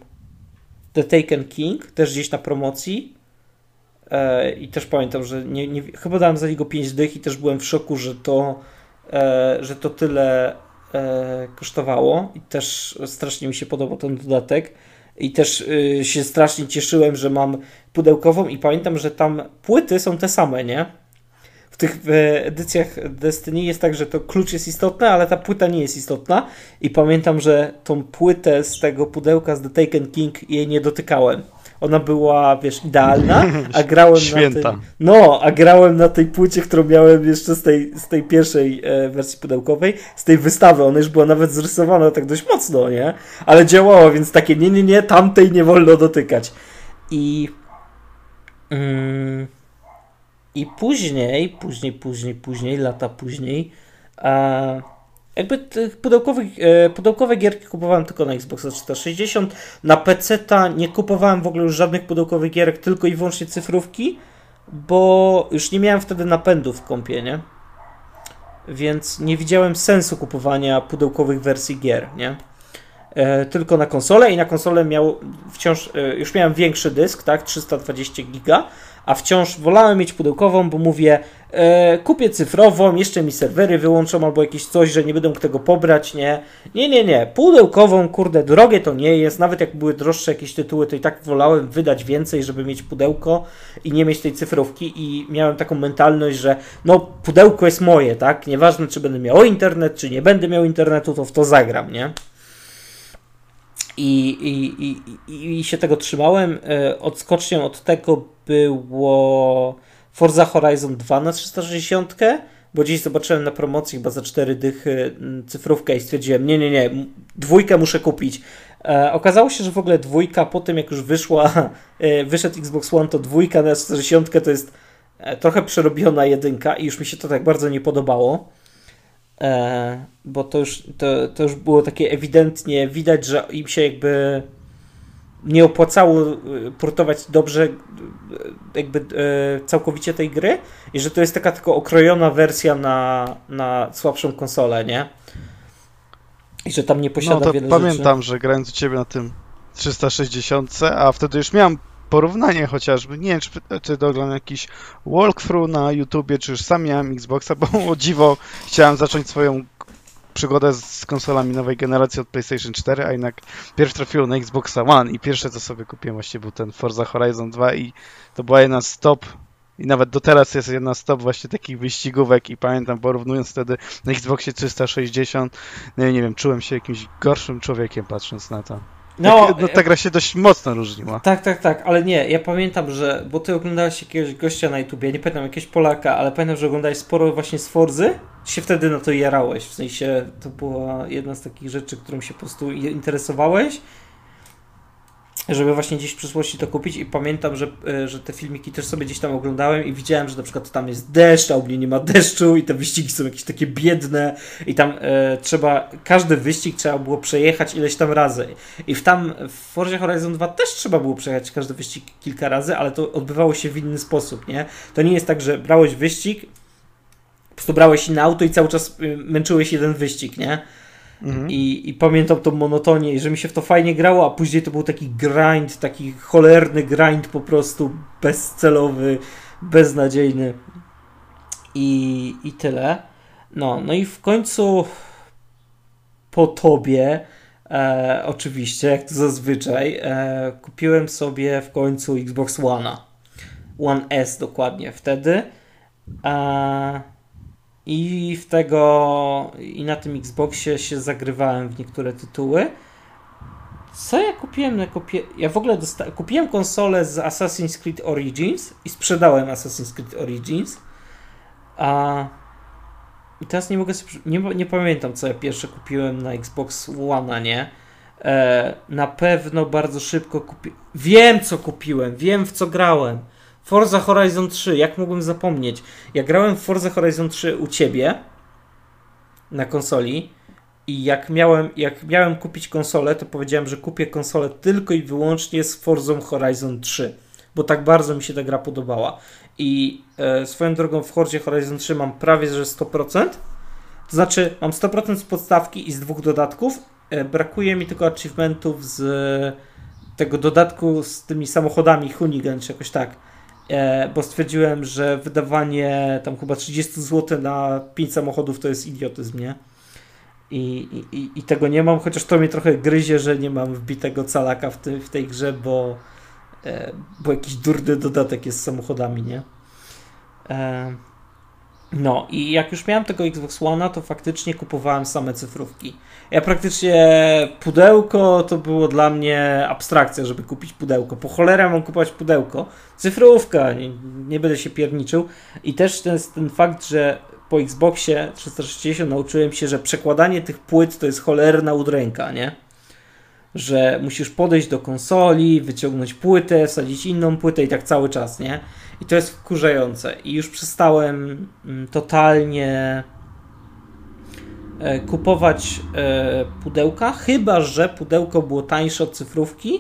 The Taken King, też gdzieś na promocji. E, I też pamiętam, że nie, nie, chyba dałem za niego 5 dych i też byłem w szoku, że to, e, że to tyle e, kosztowało i też strasznie mi się podobał ten dodatek. I też y, się strasznie cieszyłem, że mam pudełkową i pamiętam, że tam płyty są te same, nie? W tych edycjach Destiny jest tak, że to klucz jest istotny, ale ta płyta nie jest istotna. I pamiętam, że tą płytę z tego pudełka z The Taken King jej nie dotykałem ona była, wiesz, idealna, a (laughs) grałem Święta. na tej, no, a grałem na tej płycie, którą miałem jeszcze z tej, z tej pierwszej e, wersji pudełkowej, z tej wystawy, ona już była nawet zrysowana tak dość mocno, nie? Ale działała, więc takie, nie, nie, nie, tamtej nie wolno dotykać. I mm, i później, później, później, później, lata później, a jakby tych pudełkowych, e, pudełkowe gierki kupowałem tylko na Xbox 360. Na PC nie kupowałem w ogóle już żadnych pudełkowych gierek, tylko i wyłącznie cyfrówki, bo już nie miałem wtedy napędu w kompie, nie? Więc nie widziałem sensu kupowania pudełkowych wersji gier, nie? E, tylko na konsolę i na konsolę miał wciąż, e, już miałem większy dysk, tak, 320 giga, a wciąż wolałem mieć pudełkową, bo mówię, e, kupię cyfrową, jeszcze mi serwery wyłączą albo jakieś coś, że nie będę mógł tego pobrać, nie. Nie, nie, nie. Pudełkową, kurde, drogie to nie jest. Nawet jak były droższe jakieś tytuły, to i tak wolałem wydać więcej, żeby mieć pudełko i nie mieć tej cyfrówki i miałem taką mentalność, że no pudełko jest moje, tak? Nieważne, czy będę miał internet, czy nie będę miał internetu, to w to zagram, nie? I, i, i, i się tego trzymałem. E, odskocznią od tego było Forza Horizon 2 na 360, bo dziś zobaczyłem na promocji chyba za 4 dychy mm, cyfrówkę i stwierdziłem, nie, nie, nie, dwójkę muszę kupić. E, okazało się, że w ogóle dwójka po tym jak już wyszła, (laughs) e, wyszedł Xbox One, to dwójka na 60 to jest trochę przerobiona jedynka i już mi się to tak bardzo nie podobało. E, bo to już, to, to już było takie ewidentnie widać, że im się jakby nie opłacało e, portować dobrze e, jakby całkowicie tej gry i że to jest taka tylko okrojona wersja na, na słabszą konsolę, nie? I że tam nie posiada no, to wiele pamiętam, rzeczy. że grając u ciebie na tym 360, a wtedy już miałem porównanie chociażby. Nie wiem, czy, czy doglądam jakiś walkthrough na YouTubie, czy już sam miałem Xboxa, bo o dziwo chciałem zacząć swoją przygodę z konsolami nowej generacji od PlayStation 4, a jednak pierwszy trafiło na Xboxa One i pierwsze co sobie kupiłem właśnie był ten Forza Horizon 2 i to była jedna z top i nawet do teraz jest jedna z top właśnie takich wyścigówek i pamiętam porównując wtedy na Xboxie 360, no nie wiem, czułem się jakimś gorszym człowiekiem patrząc na to. No, no ta gra się dość mocno różniła. Tak, tak, tak, ale nie, ja pamiętam, że, bo ty oglądałeś jakiegoś gościa na YouTubie, nie pamiętam, jakiegoś Polaka, ale pamiętam, że oglądałeś sporo właśnie z Forzy, się wtedy na to jarałeś, w sensie to była jedna z takich rzeczy, którą się po prostu interesowałeś żeby właśnie gdzieś w przyszłości to kupić i pamiętam, że, e, że te filmiki też sobie gdzieś tam oglądałem i widziałem, że na przykład tam jest deszcz, a u mnie nie ma deszczu i te wyścigi są jakieś takie biedne i tam e, trzeba, każdy wyścig trzeba było przejechać ileś tam razy i w tam w Forza Horizon 2 też trzeba było przejechać każdy wyścig kilka razy, ale to odbywało się w inny sposób, nie? To nie jest tak, że brałeś wyścig, po prostu brałeś inne auto i cały czas y, męczyłeś jeden wyścig, nie? Mhm. I, I pamiętam tą monotonię, że mi się w to fajnie grało, a później to był taki grind, taki cholerny grind po prostu bezcelowy, beznadziejny. I, i tyle. No, no i w końcu po tobie, e, oczywiście, jak to zazwyczaj, e, kupiłem sobie w końcu Xbox One'a. One S dokładnie wtedy. E, i w tego i na tym Xboxie się zagrywałem w niektóre tytuły. Co ja kupiłem na kopie... Ja w ogóle kupiłem konsolę z Assassin's Creed Origins i sprzedałem Assassin's Creed Origins. A i teraz nie mogę sobie... nie, nie pamiętam co ja pierwsze kupiłem na Xbox One, nie? E, na pewno bardzo szybko kupiłem. Wiem co kupiłem, wiem w co grałem. Forza Horizon 3, jak mogłem zapomnieć? Ja grałem w Forza Horizon 3 u ciebie na konsoli i jak miałem, jak miałem kupić konsolę, to powiedziałem, że kupię konsolę tylko i wyłącznie z Forza Horizon 3, bo tak bardzo mi się ta gra podobała. I e, swoją drogą w Forzie Horizon 3 mam prawie że 100%. To znaczy, mam 100% z podstawki i z dwóch dodatków. E, brakuje mi tylko achievementów z tego dodatku z tymi samochodami Hunigan, czy jakoś tak bo stwierdziłem, że wydawanie tam chyba 30 zł na 5 samochodów to jest idiotyzm, nie? I, i, I tego nie mam, chociaż to mnie trochę gryzie, że nie mam wbitego calaka w, ty, w tej grze, bo, e, bo jakiś durny dodatek jest z samochodami, nie? E, no i jak już miałem tego Xbox One, to faktycznie kupowałem same cyfrówki. Ja praktycznie pudełko to było dla mnie abstrakcja, żeby kupić pudełko. Po cholera mam kupować pudełko. Cyfrówka, nie, nie będę się pierniczył. I też ten, ten fakt, że po Xboxie 360 nauczyłem się, że przekładanie tych płyt to jest cholerna udręka, nie? Że musisz podejść do konsoli, wyciągnąć płytę, wsadzić inną płytę i tak cały czas, nie? I to jest wkurzające. I już przestałem mm, totalnie e, kupować e, pudełka, chyba że pudełko było tańsze od cyfrówki,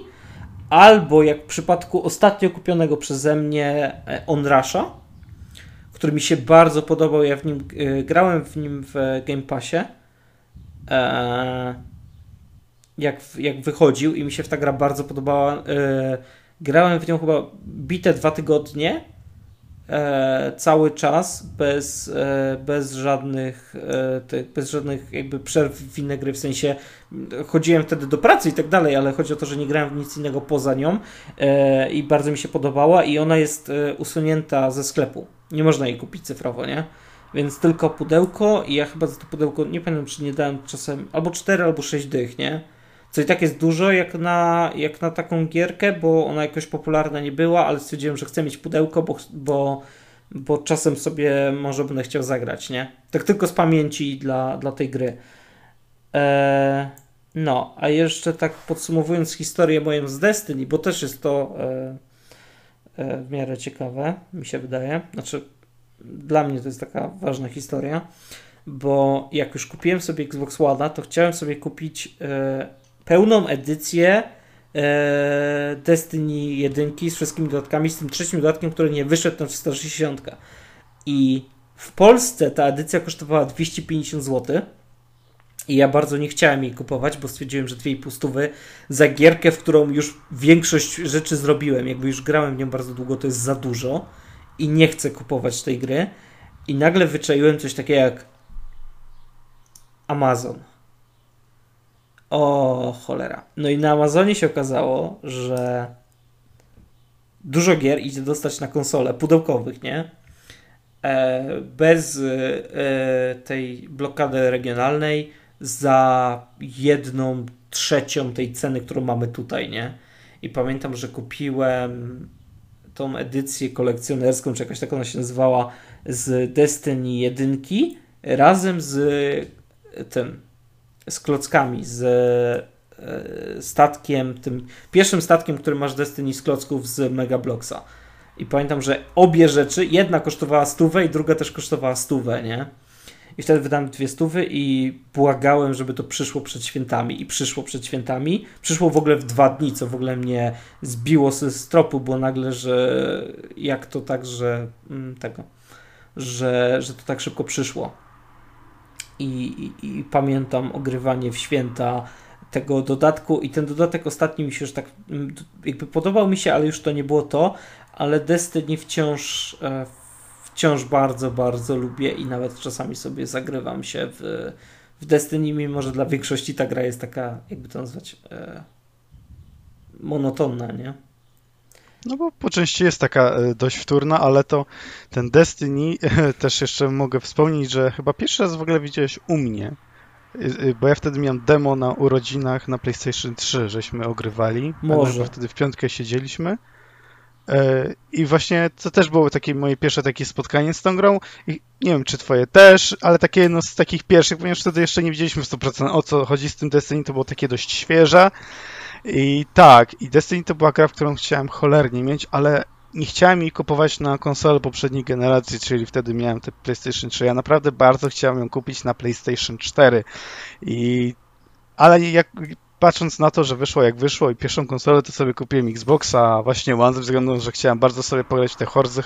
albo jak w przypadku ostatnio kupionego przeze mnie e, Onrasha, który mi się bardzo podobał. Ja w nim grałem w nim w Game Passie. Jak, jak wychodził i mi się ta gra bardzo podobała. Grałem w nią chyba bite dwa tygodnie e, cały czas bez, e, bez żadnych e, bez żadnych jakby przerw w inne gry, w sensie chodziłem wtedy do pracy i tak dalej, ale chodzi o to, że nie grałem w nic innego poza nią e, i bardzo mi się podobała i ona jest e, usunięta ze sklepu. Nie można jej kupić cyfrowo, nie? Więc tylko pudełko i ja chyba za to pudełko, nie pamiętam czy nie dałem czasem, albo 4 albo 6 dych, nie? Co i tak jest dużo jak na, jak na taką gierkę, bo ona jakoś popularna nie była, ale stwierdziłem, że chcę mieć pudełko, bo, bo bo czasem sobie może będę chciał zagrać, nie? Tak tylko z pamięci dla, dla tej gry. Eee, no, a jeszcze tak podsumowując historię moją z Destiny, bo też jest to e, e, w miarę ciekawe, mi się wydaje. Znaczy, dla mnie to jest taka ważna historia, bo jak już kupiłem sobie Xbox One, to chciałem sobie kupić e, pełną edycję e, Destiny 1 z wszystkimi dodatkami, z tym trzecim dodatkiem, który nie wyszedł na 360. I w Polsce ta edycja kosztowała 250 zł i ja bardzo nie chciałem jej kupować, bo stwierdziłem, że 2,5 stówy za gierkę, w którą już większość rzeczy zrobiłem, jakby już grałem w nią bardzo długo, to jest za dużo i nie chcę kupować tej gry. I nagle wyczaiłem coś takiego jak Amazon. O cholera. No i na Amazonie się okazało, że dużo gier idzie dostać na konsole pudełkowych, nie? E, bez e, tej blokady regionalnej za jedną trzecią tej ceny, którą mamy tutaj, nie? I pamiętam, że kupiłem tą edycję kolekcjonerską, czy jakaś taka ona się nazywała, z Destiny 1 razem z tym, z klockami, z e, statkiem, tym pierwszym statkiem, który masz Destiny z klocków z Mega Blocksa. I pamiętam, że obie rzeczy, jedna kosztowała stówę i druga też kosztowała stówę, nie? I wtedy wydałem dwie stówy i błagałem, żeby to przyszło przed świętami. I przyszło przed świętami. Przyszło w ogóle w dwa dni, co w ogóle mnie zbiło z tropu, bo nagle, że jak to tak, że mm, tego, że, że to tak szybko przyszło. I, i, i pamiętam ogrywanie w święta tego dodatku i ten dodatek ostatni mi się już tak mm, jakby podobał mi się, ale już to nie było to, ale Destiny wciąż e, wciąż bardzo, bardzo lubię i nawet czasami sobie zagrywam się w, w Destiny, mimo że dla większości ta gra jest taka, jakby to nazwać, e, monotonna, nie? No bo po części jest taka e, dość wtórna, ale to ten Destiny (laughs) e, też jeszcze mogę wspomnieć, że chyba pierwszy raz w ogóle widziałeś u mnie, e, bo ja wtedy miałem demo na urodzinach na PlayStation 3, żeśmy ogrywali. Może. Wtedy w piątkę siedzieliśmy I właśnie to też było takie moje pierwsze takie spotkanie z tą grą. I nie wiem, czy twoje też, ale takie jedno z takich pierwszych, ponieważ wtedy jeszcze nie wiedzieliśmy w 100% o co chodzi z tym Destiny, to było takie dość świeże. I tak, i Destiny to była gra, w którą chciałem cholernie mieć, ale nie chciałem jej kupować na konsolę poprzedniej generacji, czyli wtedy miałem te PlayStation 3. Ja naprawdę bardzo chciałem ją kupić na PlayStation 4. I ale jak patrząc na to, że wyszło jak wyszło i pierwszą konsolę, to sobie kupiłem Xboxa właśnie One, ze względu, że chciałem bardzo sobie pograć te Forza,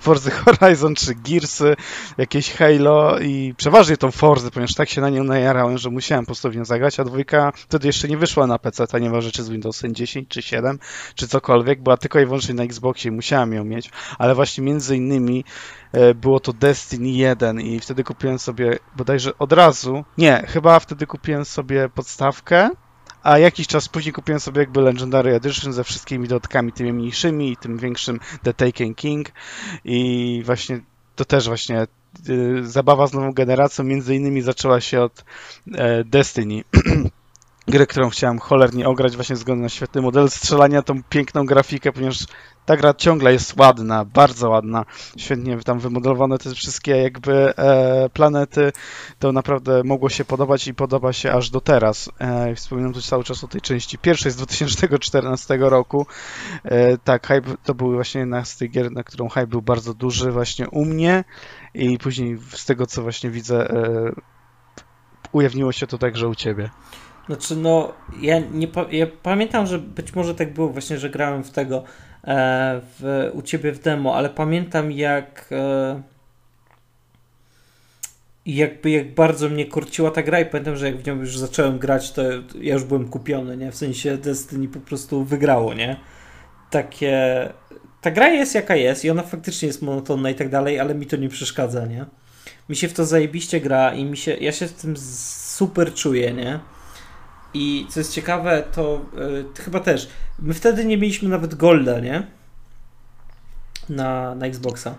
Forza Horizon czy Gearsy, jakieś Halo i przeważnie tą Forzę, ponieważ tak się na nią najarałem, że musiałem po prostu w nią zagrać, a dwójka wtedy jeszcze nie wyszła na PC, ta nie ma rzeczy z Windowsem 10 czy 7 czy cokolwiek, była tylko i wyłącznie na Xboxie i musiałem ją mieć, ale właśnie między innymi e, było to Destiny 1 i wtedy kupiłem sobie bodajże od razu, nie, chyba wtedy kupiłem sobie podstawkę a jakiś czas później kupiłem sobie jakby Legendary Edition ze wszystkimi dodatkami, tymi mniejszymi i tym większym The Taken King i właśnie to też właśnie y, zabawa z nową generacją między innymi zaczęła się od e, Destiny. (clears throat) Gry, którą chciałem cholernie ograć właśnie ze względu na świetny model strzelania, tą piękną grafikę, ponieważ ta gra ciągle jest ładna, bardzo ładna, świetnie tam wymodelowane te wszystkie jakby e, planety, to naprawdę mogło się podobać i podoba się aż do teraz. E, wspominam tu cały czas o tej części pierwszej z 2014 roku. E, tak, hype to był właśnie jedna z tych gier, na którą hype był bardzo duży właśnie u mnie i później z tego co właśnie widzę e, ujawniło się to także u ciebie. Znaczy, no, ja, nie, ja pamiętam, że być może tak było właśnie, że grałem w tego E, w, u ciebie w demo, ale pamiętam jak e, jakby jak bardzo mnie korciła ta gra i pamiętam, że jak w nią już zacząłem grać, to ja już byłem kupiony, nie? W sensie Destiny po prostu wygrało, nie? Takie... Ta gra jest jaka jest i ona faktycznie jest monotonna i tak dalej, ale mi to nie przeszkadza, nie? Mi się w to zajebiście gra i mi się... Ja się w tym super czuję, nie? I co jest ciekawe, to yy, chyba też. My wtedy nie mieliśmy nawet Golda, nie? Na, na Xboxa.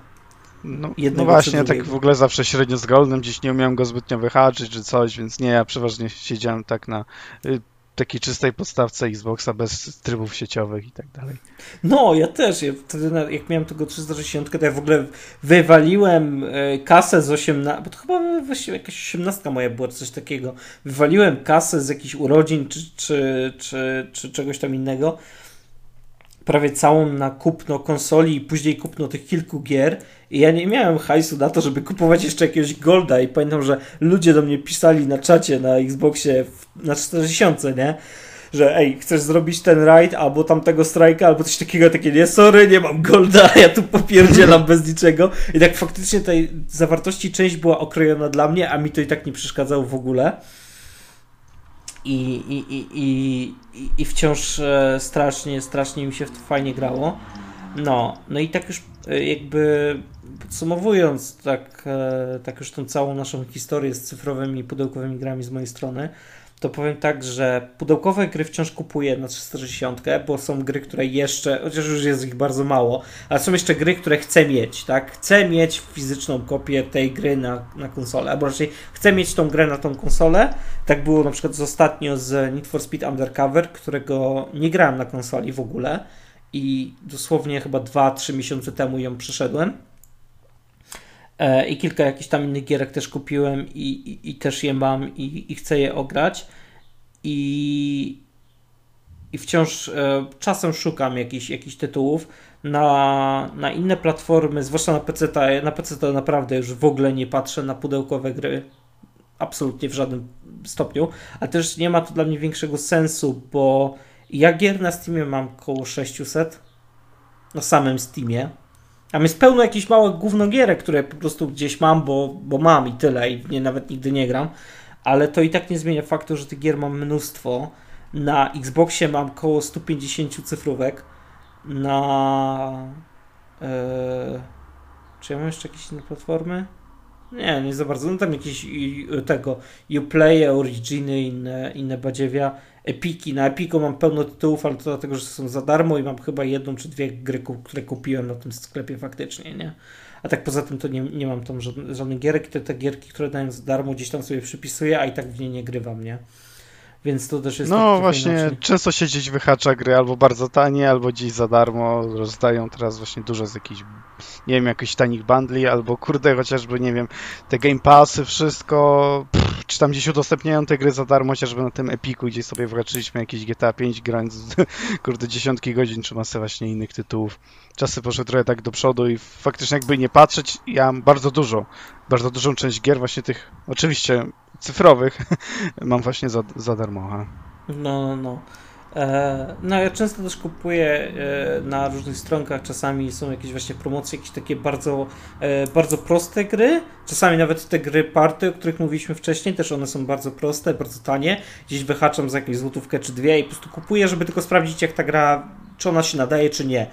No, no właśnie, tak w ogóle zawsze średnio z Goldem, gdzieś nie umiałem go zbytnio wyhaczyć czy coś, więc nie, ja przeważnie siedziałem tak na y, takiej czystej podstawce Xboxa bez trybów sieciowych i tak dalej. No, ja też. Ja wtedy, jak miałem tego 360, to ja w ogóle wywaliłem e, kasę z 18, bo to chyba właściwie jakaś 18 moja była, coś takiego. Wywaliłem kasę z jakichś urodzin czy, czy, czy, czy czegoś tam innego prawie całą na kupno konsoli i później kupno tych kilku gier. I ja nie miałem hajsu na to, żeby kupować jeszcze jakiegoś Golda. I pamiętam, że ludzie do mnie pisali na czacie na Xboxie w, na 40, nie? Że ej, chcesz zrobić ten raid albo tamtego strajka, albo coś takiego, takie nie, sorry, nie mam Golda, (laughs) ja tu popierdzielam bez niczego. I tak faktycznie tej zawartości część była okrojona dla mnie, a mi to i tak nie przeszkadzało w ogóle i, i, i, i, i wciąż e, strasznie, strasznie mi się fajnie grało. No, no i tak już e, jakby podsumowując tak, e, tak już tą całą naszą historię z cyfrowymi pudełkowymi grami z mojej strony, to powiem tak, że pudełkowe gry wciąż kupuję na 360, bo są gry, które jeszcze, chociaż już jest ich bardzo mało, ale są jeszcze gry, które chcę mieć, tak? Chcę mieć fizyczną kopię tej gry na, na konsolę, albo raczej chcę mieć tą grę na tą konsolę. Tak było na przykład z ostatnio z Need for Speed Undercover, którego nie grałem na konsoli w ogóle i dosłownie chyba 2-3 miesiące temu ją przeszedłem i kilka jakichś tam innych gierek też kupiłem i, i, i też je mam i, i, chcę je ograć i, i wciąż e, czasem szukam jakichś, jakichś tytułów na, na inne platformy, zwłaszcza na PC. Na PC to naprawdę już w ogóle nie patrzę na pudełkowe gry. Absolutnie w żadnym stopniu. A też nie ma to dla mnie większego sensu, bo ja gier na Steamie mam około 600 na samym Steamie tam jest pełno jakichś małych gównogierek, które po prostu gdzieś mam, bo, bo mam i tyle i nie, nawet nigdy nie gram. Ale to i tak nie zmienia faktu, że tych gier mam mnóstwo. Na Xboxie mam około 150 cyfrówek. Na... Yy, czy ja mam jeszcze jakieś inne platformy? Nie, nie za bardzo. No tam jakieś tego Uplay, Originy, inne, inne badziewia. Epiki. Na Epiku mam pełno tytułów, ale to dlatego, że są za darmo i mam chyba jedną czy dwie gry, które kupiłem na tym sklepie faktycznie, nie? A tak poza tym to nie, nie mam tam żadnych, żadnych gierek. Te, te gierki, które dają za darmo, gdzieś tam sobie przypisuję, a i tak w nie nie grywam, nie? Więc to też jest. No właśnie, inaczej. często się gdzieś wyhacza gry albo bardzo tanie, albo gdzieś za darmo. Rozdają teraz właśnie dużo z jakichś, nie wiem, jakichś tanich bundli, albo kurde, chociażby, nie wiem, te Game Passy, wszystko. Pff, czy tam gdzieś udostępniają te gry za darmo, chociażby na tym Epiku, gdzie sobie wraczyliśmy jakieś GTA 5 grając, (laughs) kurde, dziesiątki godzin, czy masę właśnie innych tytułów. Czasy poszły trochę tak do przodu i faktycznie jakby nie patrzeć, ja mam bardzo dużo, bardzo dużą część gier właśnie tych, oczywiście cyfrowych (laughs) mam właśnie za, za darmo. No, no, no. E, no, ja często też kupuję e, na różnych stronkach. Czasami są jakieś właśnie promocje, jakieś takie bardzo, e, bardzo proste gry. Czasami nawet te gry party, o których mówiliśmy wcześniej, też one są bardzo proste, bardzo tanie. Gdzieś wyhaczam za jakąś złotówkę czy dwie i po prostu kupuję, żeby tylko sprawdzić, jak ta gra, czy ona się nadaje, czy nie.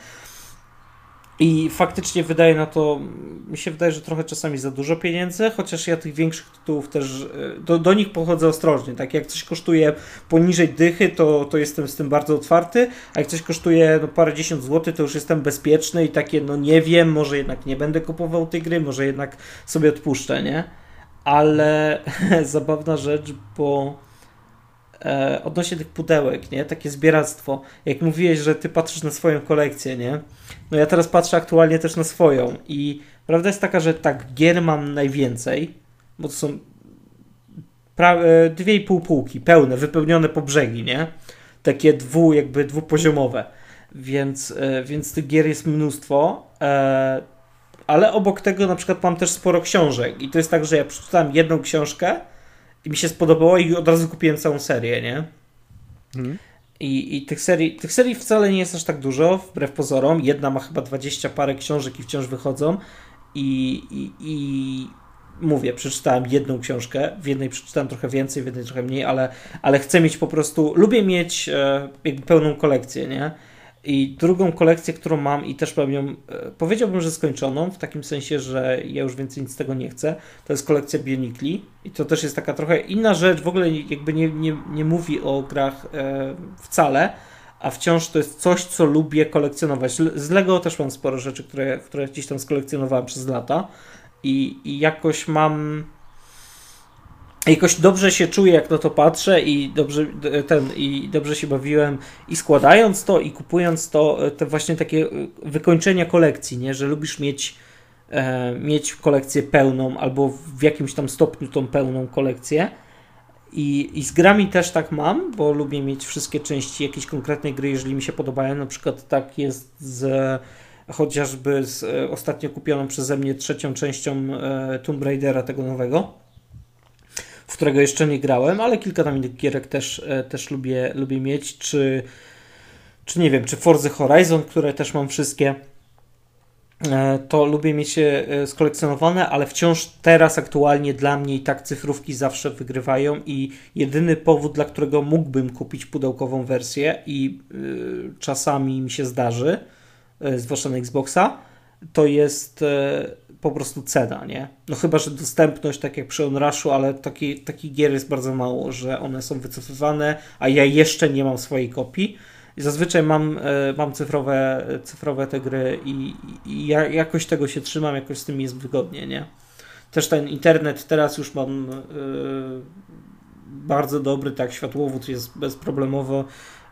I faktycznie wydaje na to, mi się wydaje, że trochę czasami za dużo pieniędzy, chociaż ja tych większych tytułów też, e, do, do nich pochodzę ostrożnie. Tak jak coś kosztuje poniżej dychy, to, to jestem z tym bardzo otwarty, a jak coś kosztuje no, parę dziesiąt złotych, to już jestem bezpieczny i takie, no nie wiem, może jednak nie będę kupował tej gry, może jednak sobie odpuszczę, nie? Ale (laughs) zabawna rzecz, bo e, odnośnie tych pudełek, nie? Takie zbieractwo. Jak mówiłeś, że ty patrzysz na swoją kolekcję, nie? No ja teraz patrzę aktualnie też na swoją i prawda jest taka, że tak, gier mam najwięcej, bo to są e, dwie i pół półki, pełne, wypełnione po brzegi, nie? Takie dwu, jakby dwupoziomowe. Więc, e, więc tych gier jest mnóstwo. E, ale obok tego na przykład mam też sporo książek. I to jest tak, że ja przeczytałem jedną książkę i mi się spodobało i od razu kupiłem całą serię, nie? Mhm. I, I tych, serii, tych serii wcale nie jest aż tak dużo, wbrew pozorom. Jedna ma chyba 20 parę książek i wciąż wychodzą. I, i, i mówię, przeczytałem jedną książkę, w jednej przeczytałem trochę więcej, w jednej trochę mniej, ale, ale chcę mieć po prostu, lubię mieć e, jakby pełną kolekcję, nie? I drugą kolekcję, którą mam i też mam ją, e, powiedziałbym, że skończoną, w takim sensie, że ja już więcej nic z tego nie chcę, to jest kolekcja Bionicli i to też jest taka trochę inna rzecz, w ogóle jakby nie, nie, nie mówi o grach e, wcale, a wciąż to jest coś, co lubię kolekcjonować. Z Lego też mam sporo rzeczy, które, które gdzieś tam skolekcjonowałem przez lata i, i jakoś mam jakoś dobrze się czuję, jak na to patrzę i dobrze, ten, i dobrze się bawiłem i składając to i kupując to, e, te właśnie takie e, wykończenia kolekcji, nie? że lubisz mieć, e, mieć kolekcję pełną albo w jakimś tam stopniu tą pełną kolekcję. I, I z grami też tak mam, bo lubię mieć wszystkie części jakiejś konkretnej gry, jeżeli mi się podobają. Na przykład tak jest z chociażby z ostatnio kupioną przeze mnie trzecią częścią Tomb Raidera tego nowego w którego jeszcze nie grałem, ale kilka tam innych gierek też, e, też lubię, lubię mieć, czy, czy nie wiem, czy Forza Horizon, które też mam wszystkie, e, to lubię mieć je e, skolekcjonowane, ale wciąż teraz aktualnie dla mnie i tak cyfrówki zawsze wygrywają i jedyny powód, dla którego mógłbym kupić pudełkową wersję i y, czasami mi się zdarzy, zwłaszcza na Xboxa, to jest po prostu cena, nie? No chyba, że dostępność, tak jak przy Onrushu, ale taki, takich gier jest bardzo mało, że one są wycofywane, a ja jeszcze nie mam swojej kopii. Zazwyczaj mam, e, mam cyfrowe, cyfrowe te gry i, i ja jakoś tego się trzymam, jakoś z tym jest wygodnie, nie? Też ten internet teraz już mam yy, bardzo dobry, tak, światłowód jest bezproblemowo,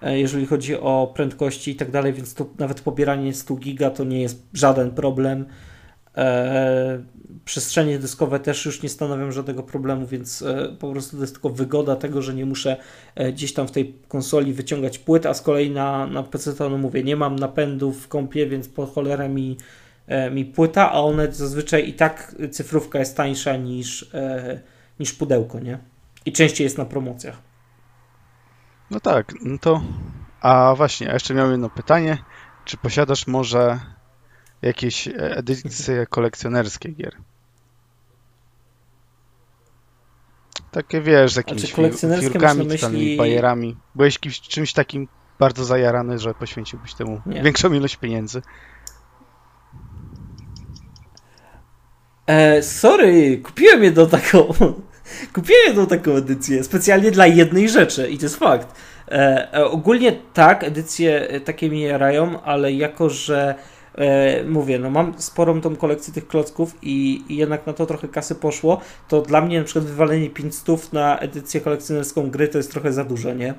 jeżeli chodzi o prędkości i tak dalej, więc to nawet pobieranie 100 giga to nie jest żaden problem. E, przestrzenie dyskowe też już nie stanowią żadnego problemu, więc e, po prostu to jest tylko wygoda tego, że nie muszę e, gdzieś tam w tej konsoli wyciągać płyt, a z kolei na, na PC to no mówię, nie mam napędów w kompie, więc po cholerę mi, mi płyta, a one zazwyczaj i tak cyfrówka jest tańsza niż, niż pudełko, nie? I częściej jest na promocjach. No tak, no to a właśnie, a jeszcze miałem jedno pytanie. Czy posiadasz może jakieś edycje kolekcjonerskie gier. Takie wiesz, z jakimiś fiurkami, myśli... bajerami. Byłeś kimś, czymś takim bardzo zajarany, że poświęciłbyś temu Nie. większą ilość pieniędzy. E, sorry, kupiłem jedną taką. (laughs) kupiłem jedną taką edycję specjalnie dla jednej rzeczy i to jest fakt. E, e ogólnie tak, edycje takie mi jarają, ale jako, że e, mówię, no mam sporą tą kolekcję tych klocków i, i, jednak na to trochę kasy poszło, to dla mnie na przykład wywalenie 500 na edycję kolekcjonerską gry to jest trochę za dużo, nie?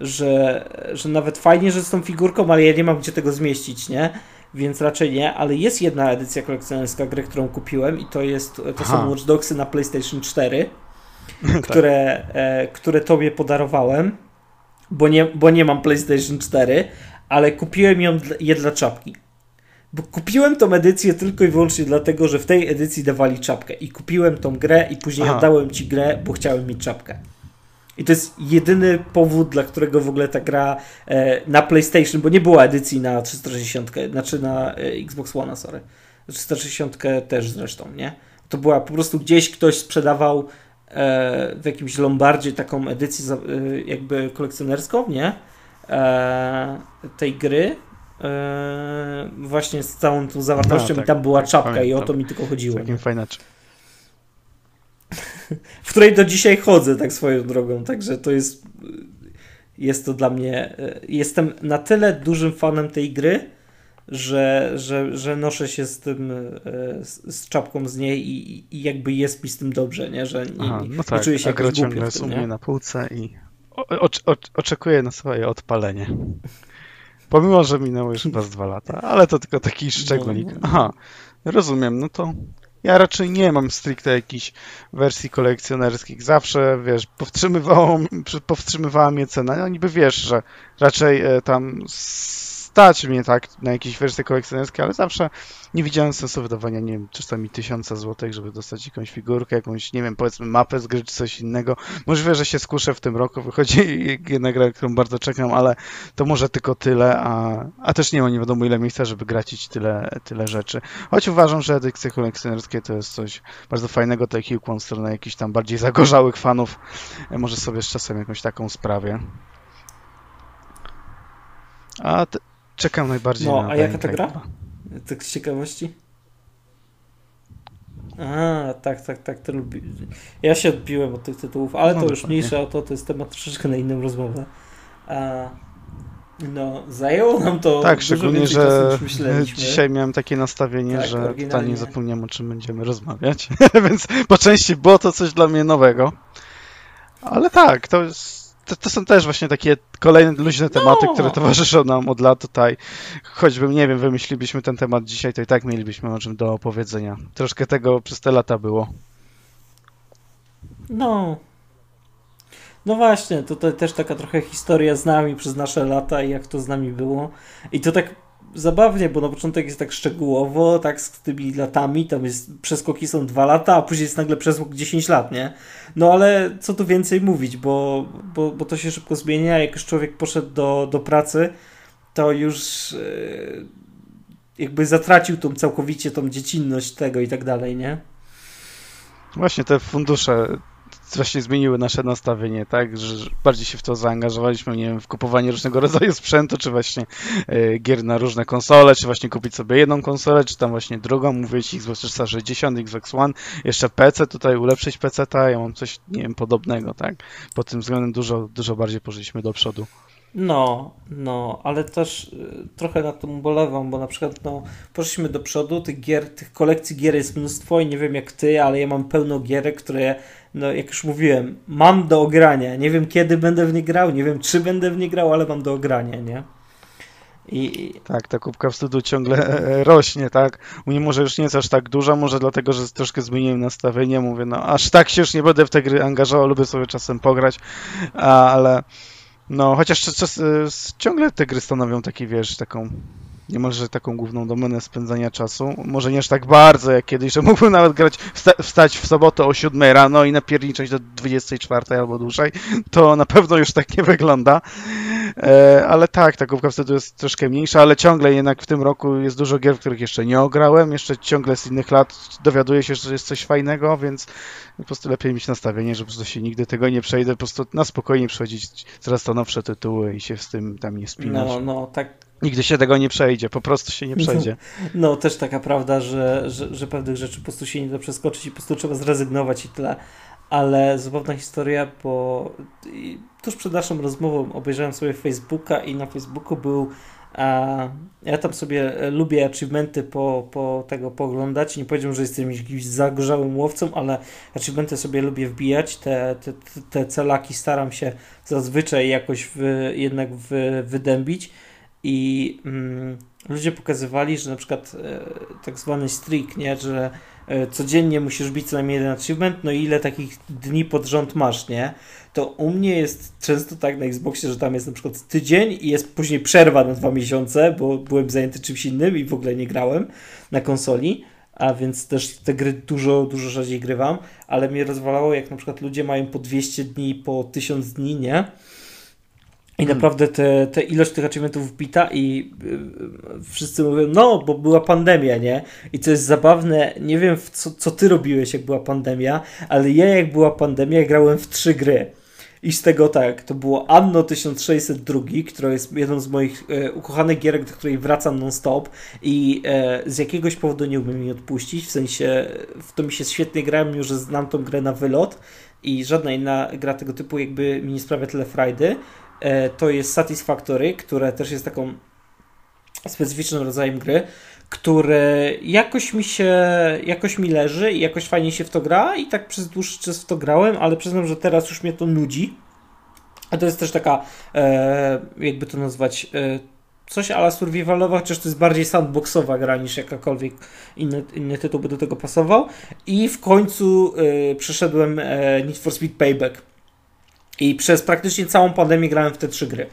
Że, że nawet fajnie, że z tą figurką, ale ja nie mam gdzie tego zmieścić, nie? Więc raczej nie, ale jest jedna edycja kolekcjonerska gry, którą kupiłem i to jest, to są Watch Dogsy na PlayStation 4, (laughs) które, tak. e, które tobie podarowałem, bo nie, bo nie mam PlayStation 4, ale kupiłem ją je dla czapki. Bo kupiłem tą edycję tylko i wyłącznie dlatego, że w tej edycji dawali czapkę. I kupiłem tą grę i później Aha. oddałem ci grę, bo chciałem mieć czapkę. I to jest jedyny powód, dla którego w ogóle ta gra e, na PlayStation, bo nie była edycji na 360, znaczy na e, Xbox One, sorry. 360 też zresztą, nie? To była po prostu gdzieś ktoś sprzedawał e, w jakimś lombardzie taką edycję e, jakby kolekcjonerską, nie? E, tej gry Yy, właśnie z całą tą zawartością no, tak, i tam była tak, czapka i o to mi tylko chodziło. Takim (laughs) w której do dzisiaj chodzę tak swoją drogą, także to jest jest to dla mnie yy, jestem na tyle dużym fanem tej gry, że, że, że noszę się z tym yy, z, z czapką z niej i, i, jakby jest mi z tym dobrze, nie? że nie, Aha, no tak, nie czuję się jakoś głupio w tym, nie? na półce i o, o, o, oczekuję na swoje odpalenie. Pomimo, że minęło już chyba z dwa lata, ale to tylko taki szczególnik. No, no. Aha, rozumiem, no to ja raczej nie mam stricte jakichś wersji kolekcjonerskich. Zawsze, wiesz, powstrzymywało, powstrzymywała mnie cena. No niby wiesz, że raczej e, tam stać mnie tak na jakieś wersje kolekcjonerskie, ale zawsze nie widziałem sensu wydawania, nie wiem, czasami tysiąca złotych, żeby dostać jakąś figurkę, jakąś, nie wiem, powiedzmy mapę z gry czy coś innego. Możliwe, że się skuszę w tym roku, wychodzi (laughs) jedna gra, którą bardzo czekam, ale to może tylko tyle, a, a też nie ma nie wiadomo ile miejsca, żeby gracić tyle, tyle rzeczy. Choć uważam, że edycje kolekcjonerskie to jest coś bardzo fajnego, taki ukłon w stronę jakichś tam bardziej zagorzałych fanów. Może sobie z czasem jakąś taką sprawię. A czekam najbardziej no, na a jaka ta gra? Tak z ciekawości? A, tak, tak, tak, to lubi. Ja się odbiłem od tych tytułów, ale no to już mniejsza o to, to jest temat troszeczkę na inną rozmowę. A, No, zajęło nam to. Tak, szczególnie, że dzisiaj miałem takie nastawienie, tak, że totalnie zapomniałem o czym będziemy rozmawiać, (laughs) więc po części było to coś dla mnie nowego. Ale tak, to, jest, to, to są też właśnie takie kolejne luźne tematy, no. które towarzyszą nam od lat tutaj. Choćby, nie wiem, wymyślilibyśmy ten temat dzisiaj, to i tak mielibyśmy o czym do opowiedzenia. Troszkę tego przez te lata było. No, no właśnie, tutaj też taka trochę historia z nami przez nasze lata i jak to z nami było. I to tak zabawnie, bo na początek jest tak szczegółowo, tak z tymi latami, tam jest przeskoki są dwa lata, a później jest nagle przeskok 10 lat, nie? No ale co tu więcej mówić, bo, bo, bo to się szybko zmienia, jak już człowiek poszedł do, do pracy, to już yy, jakby zatracił tą całkowicie tą dziecinność tego i tak dalej, nie? Właśnie te fundusze właśnie zmieniły nasze nastawienie, tak, że bardziej się w to zaangażowaliśmy, nie wiem, w kupowanie różnego rodzaju sprzętu, czy właśnie e, gier na różne konsole, czy właśnie kupić sobie jedną konsolę, czy tam właśnie drugą, mówię ci Xbox 360, Xbox One, jeszcze PC, tutaj ulepszyć PC, ta, ja mam coś, nie wiem, podobnego, tak, pod tym względem dużo, dużo bardziej poszliśmy do przodu. No, no, ale też y, trochę na tym ubolewam, bo na przykład no, poszliśmy do przodu, tych gier, tych kolekcji gier jest mnóstwo i nie wiem jak ty, ale ja mam pełno gierek, które, no jak już mówiłem, mam do ogrania. Nie wiem kiedy będę w nie grał, nie wiem czy będę w nie grał, ale mam do ogrania, nie? I... Tak, ta kubka wstydu ciągle e, e, rośnie, tak? U mnie może już nie jest aż tak duża, może dlatego, że troszkę zmieniłem nastawienie, mówię, no aż tak się już nie będę w te gry angażował, lubię sobie czasem pograć, ale no, chociaż czas, ciągle te gry stanowią taki, wiesz, taką niemalże taką główną domenę spędzania czasu. Może nie aż tak bardzo jak kiedyś, że (laughs) mógłbym nawet grać, wsta wstać w sobotę o 7 rano i napierniczać do 24 albo dłużej. To na pewno już tak nie wygląda. E, ale tak, ta główka wtedy jest troszkę mniejsza, ale ciągle jednak w tym roku jest dużo gier, których jeszcze nie ograłem. Jeszcze ciągle z innych lat dowiaduję się, że jest coś fajnego, więc po prostu lepiej mieć nastawienie, że po prostu się nigdy tego nie przejdę, po prostu na spokojnie przechodzić coraz to nowsze tytuły i się z tym tam nie spinać. No, no, tak. Nigdy się tego nie przejdzie, po prostu się nie przejdzie. No, (laughs) no też taka prawda, że, że, że pewnych rzeczy po prostu się nie da przeskoczyć i po prostu trzeba zrezygnować i tyle. Ale zabawna historia, bo tuż przed naszą rozmową obejrzałem sobie Facebooka i na Facebooku był a ja tam sobie e, lubię achievementy po, po tego poglądać. Nie powiedziałbym, że jestem jakimś zagorzałym łowcą, ale achievementy sobie lubię wbijać. Te, te, te celaki staram się zazwyczaj jakoś w, jednak w, wydębić. I mm, ludzie pokazywali, że na przykład e, tak zwany streak, nie, że e, codziennie musisz bić co najmniej jeden achievement, no i ile takich dni pod rząd masz, nie? To u mnie jest często tak na Xboxie, że tam jest na przykład tydzień i jest później przerwa na dwa miesiące, bo byłem zajęty czymś innym i w ogóle nie grałem na konsoli, a więc też te gry dużo, dużo rzadziej grywam, ale mnie rozwalało, jak na przykład ludzie mają po 200 dni, po 1000 dni, nie? I hmm. naprawdę te, te ilość tych achievementów wbita i yy, wszyscy mówią, no, bo była pandemia, nie? I co jest zabawne, nie wiem, co, co ty robiłeś, jak była pandemia, ale ja, jak była pandemia, grałem w trzy gry. I z tego tak, to było Anno 1602, która jest jedną z moich e, ukochanych gierek, do której wracam non-stop i e, z jakiegoś powodu nie umiem jej odpuścić, w sensie w to mi się świetnie grałem, mimo że znam tą grę na wylot i żadna inna gra tego typu jakby mi nie sprawia tyle frajdy. E, to jest Satisfactory, które też jest taką specyficznym rodzajem gry, które jakoś mi się, jakoś mi leży i jakoś fajnie się w to gra i tak przez dłuższy czas w to grałem, ale przyznam, że teraz już mnie to nudzi. A to jest też taka, e, jakby to nazwać, e, coś ala survivalowa, chociaż to jest bardziej sandboxowa gra niż jakakolwiek inny, inny tytuł by do tego pasował. I w końcu e, przeszedłem e, Need for Speed Payback i przez praktycznie całą pandemię grałem w te trzy gry.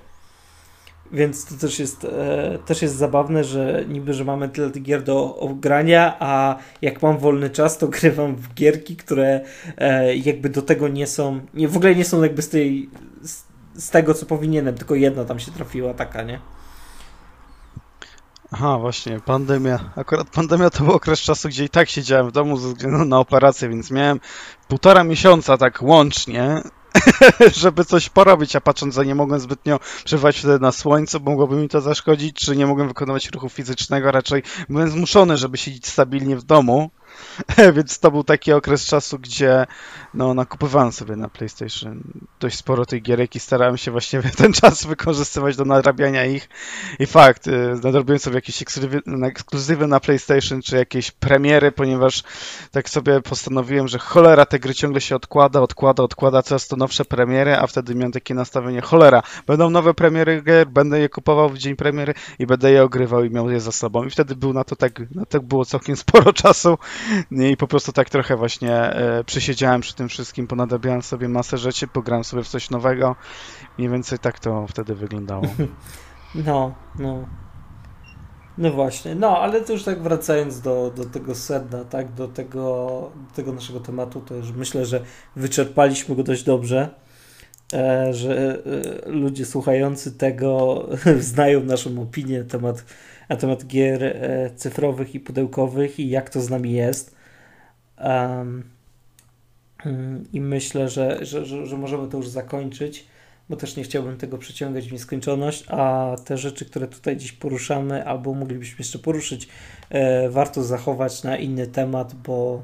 Więc to też jest, e, też jest zabawne, że niby, że mamy tyle tych gier do grania, a jak mam wolny czas, to (laughs) grywam w gierki, które e, jakby do tego nie są, nie, w ogóle nie są jakby z tej, z, z tego, co powinienem, tylko jedna tam się trafiła taka, nie? Aha, właśnie, pandemia. Akurat pandemia to był okres czasu, gdzie i tak siedziałem w domu ze względu na operację, więc miałem półtora miesiąca tak łącznie (laughs) żeby coś porobić, a patrząc, że nie mogłem zbytnio przebywać wtedy na słońcu, mogłoby mi to zaszkodzić, czy nie mogłem wykonywać ruchu fizycznego, raczej byłem zmuszony, żeby siedzieć stabilnie w domu, (laughs) Więc to był taki okres czasu, gdzie no, nakupywałem sobie na PlayStation dość sporo tych gierek i starałem się właśnie ten czas wykorzystywać do nadrabiania ich. I fakt, y, nadrobiłem sobie jakieś ekskluzywy na PlayStation, czy jakieś premiery, ponieważ tak sobie postanowiłem, że cholera, te gry ciągle się odkłada, odkłada, odkłada, coraz to nowsze premiery, a wtedy miałem takie nastawienie, cholera, będą nowe premiery gier, będę je kupował w dzień premiery i będę je ogrywał i miał je za sobą. I wtedy był na to tak, na to było całkiem sporo (laughs) czasu i po prostu tak trochę właśnie e, przysiedziałem przy tym wszystkim, ponadabiałem sobie masę rzeczy, pograłem sobie w coś nowego. Mniej więcej tak to wtedy wyglądało. (laughs) No, no. No właśnie, no ale to już tak wracając do, do tego sedna, tak, do tego, do tego naszego tematu, to już myślę, że wyczerpaliśmy go dość dobrze, e, że e, ludzie słuchający tego (laughs) znają naszą opinię temat, na temat gier e, cyfrowych i pudełkowych i jak to z nami jest. Um, I myślę, że, że, że, że możemy to już zakończyć bo też nie chciałbym tego przeciągać w nieskończoność, a te rzeczy, które tutaj dziś poruszamy, albo moglibyśmy jeszcze poruszyć, e, warto zachować na inny temat, bo,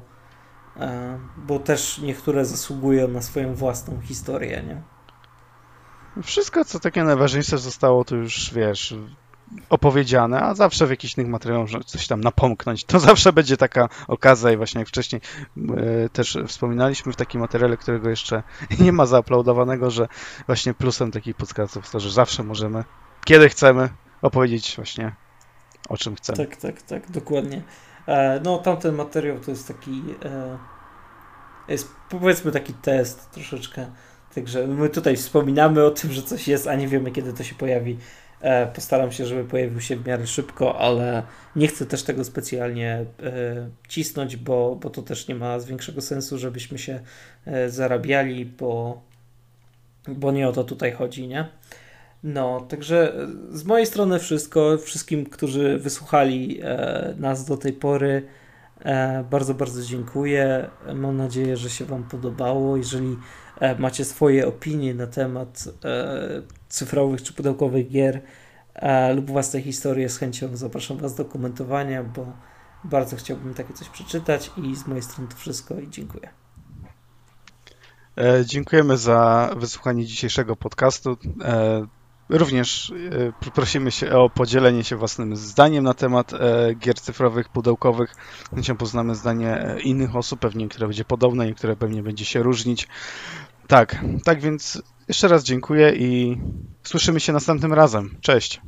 e, bo też niektóre zasługują na swoją własną historię, nie? Wszystko, co takie najważniejsze zostało, to już wiesz, opowiedziane, a zawsze w jakichś innych materiałach można coś tam napomknąć. To (laughs) zawsze będzie taka okazja i właśnie jak wcześniej e, też wspominaliśmy w takim materiale, którego jeszcze (laughs) nie ma zauploadowanego, że właśnie plusem takich podcastów jest to, że zawsze możemy, kiedy chcemy, opowiedzieć właśnie o czym chcemy. Tak, tak, tak, dokładnie. E, no tamten materiał to jest taki e, jest powiedzmy taki test troszeczkę. Także my tutaj wspominamy o tym, że coś jest, a nie wiemy kiedy to się pojawi. E, postaram się, żeby pojawił się w miarę szybko, ale nie chcę też tego specjalnie e, cisnąć, bo, bo to też nie ma większego sensu, żebyśmy się e, zarabiali, bo, bo nie o to tutaj chodzi, nie? No, także z mojej strony wszystko. Wszystkim, którzy wysłuchali nas do tej pory, bardzo, bardzo dziękuję. Mam nadzieję, że się Wam podobało. Jeżeli macie swoje opinie na temat cyfrowych czy pudełkowych gier e, lub własne historie, z chęcią zapraszam Was do komentowania, bo bardzo chciałbym takie coś przeczytać i z mojej strony to wszystko i dziękuję. E, dziękujemy za wysłuchanie dzisiejszego podcastu. E, również e, prosimy się o podzielenie się własnym zdaniem na temat e, gier cyfrowych, pudełkowych. Chęcią poznamy zdanie e, innych osób, pewnie niektóre będzie podobne, niektóre pewnie będzie się różnić. Tak, tak więc jeszcze raz dziękuję i słyszymy się następnym razem. Cześć.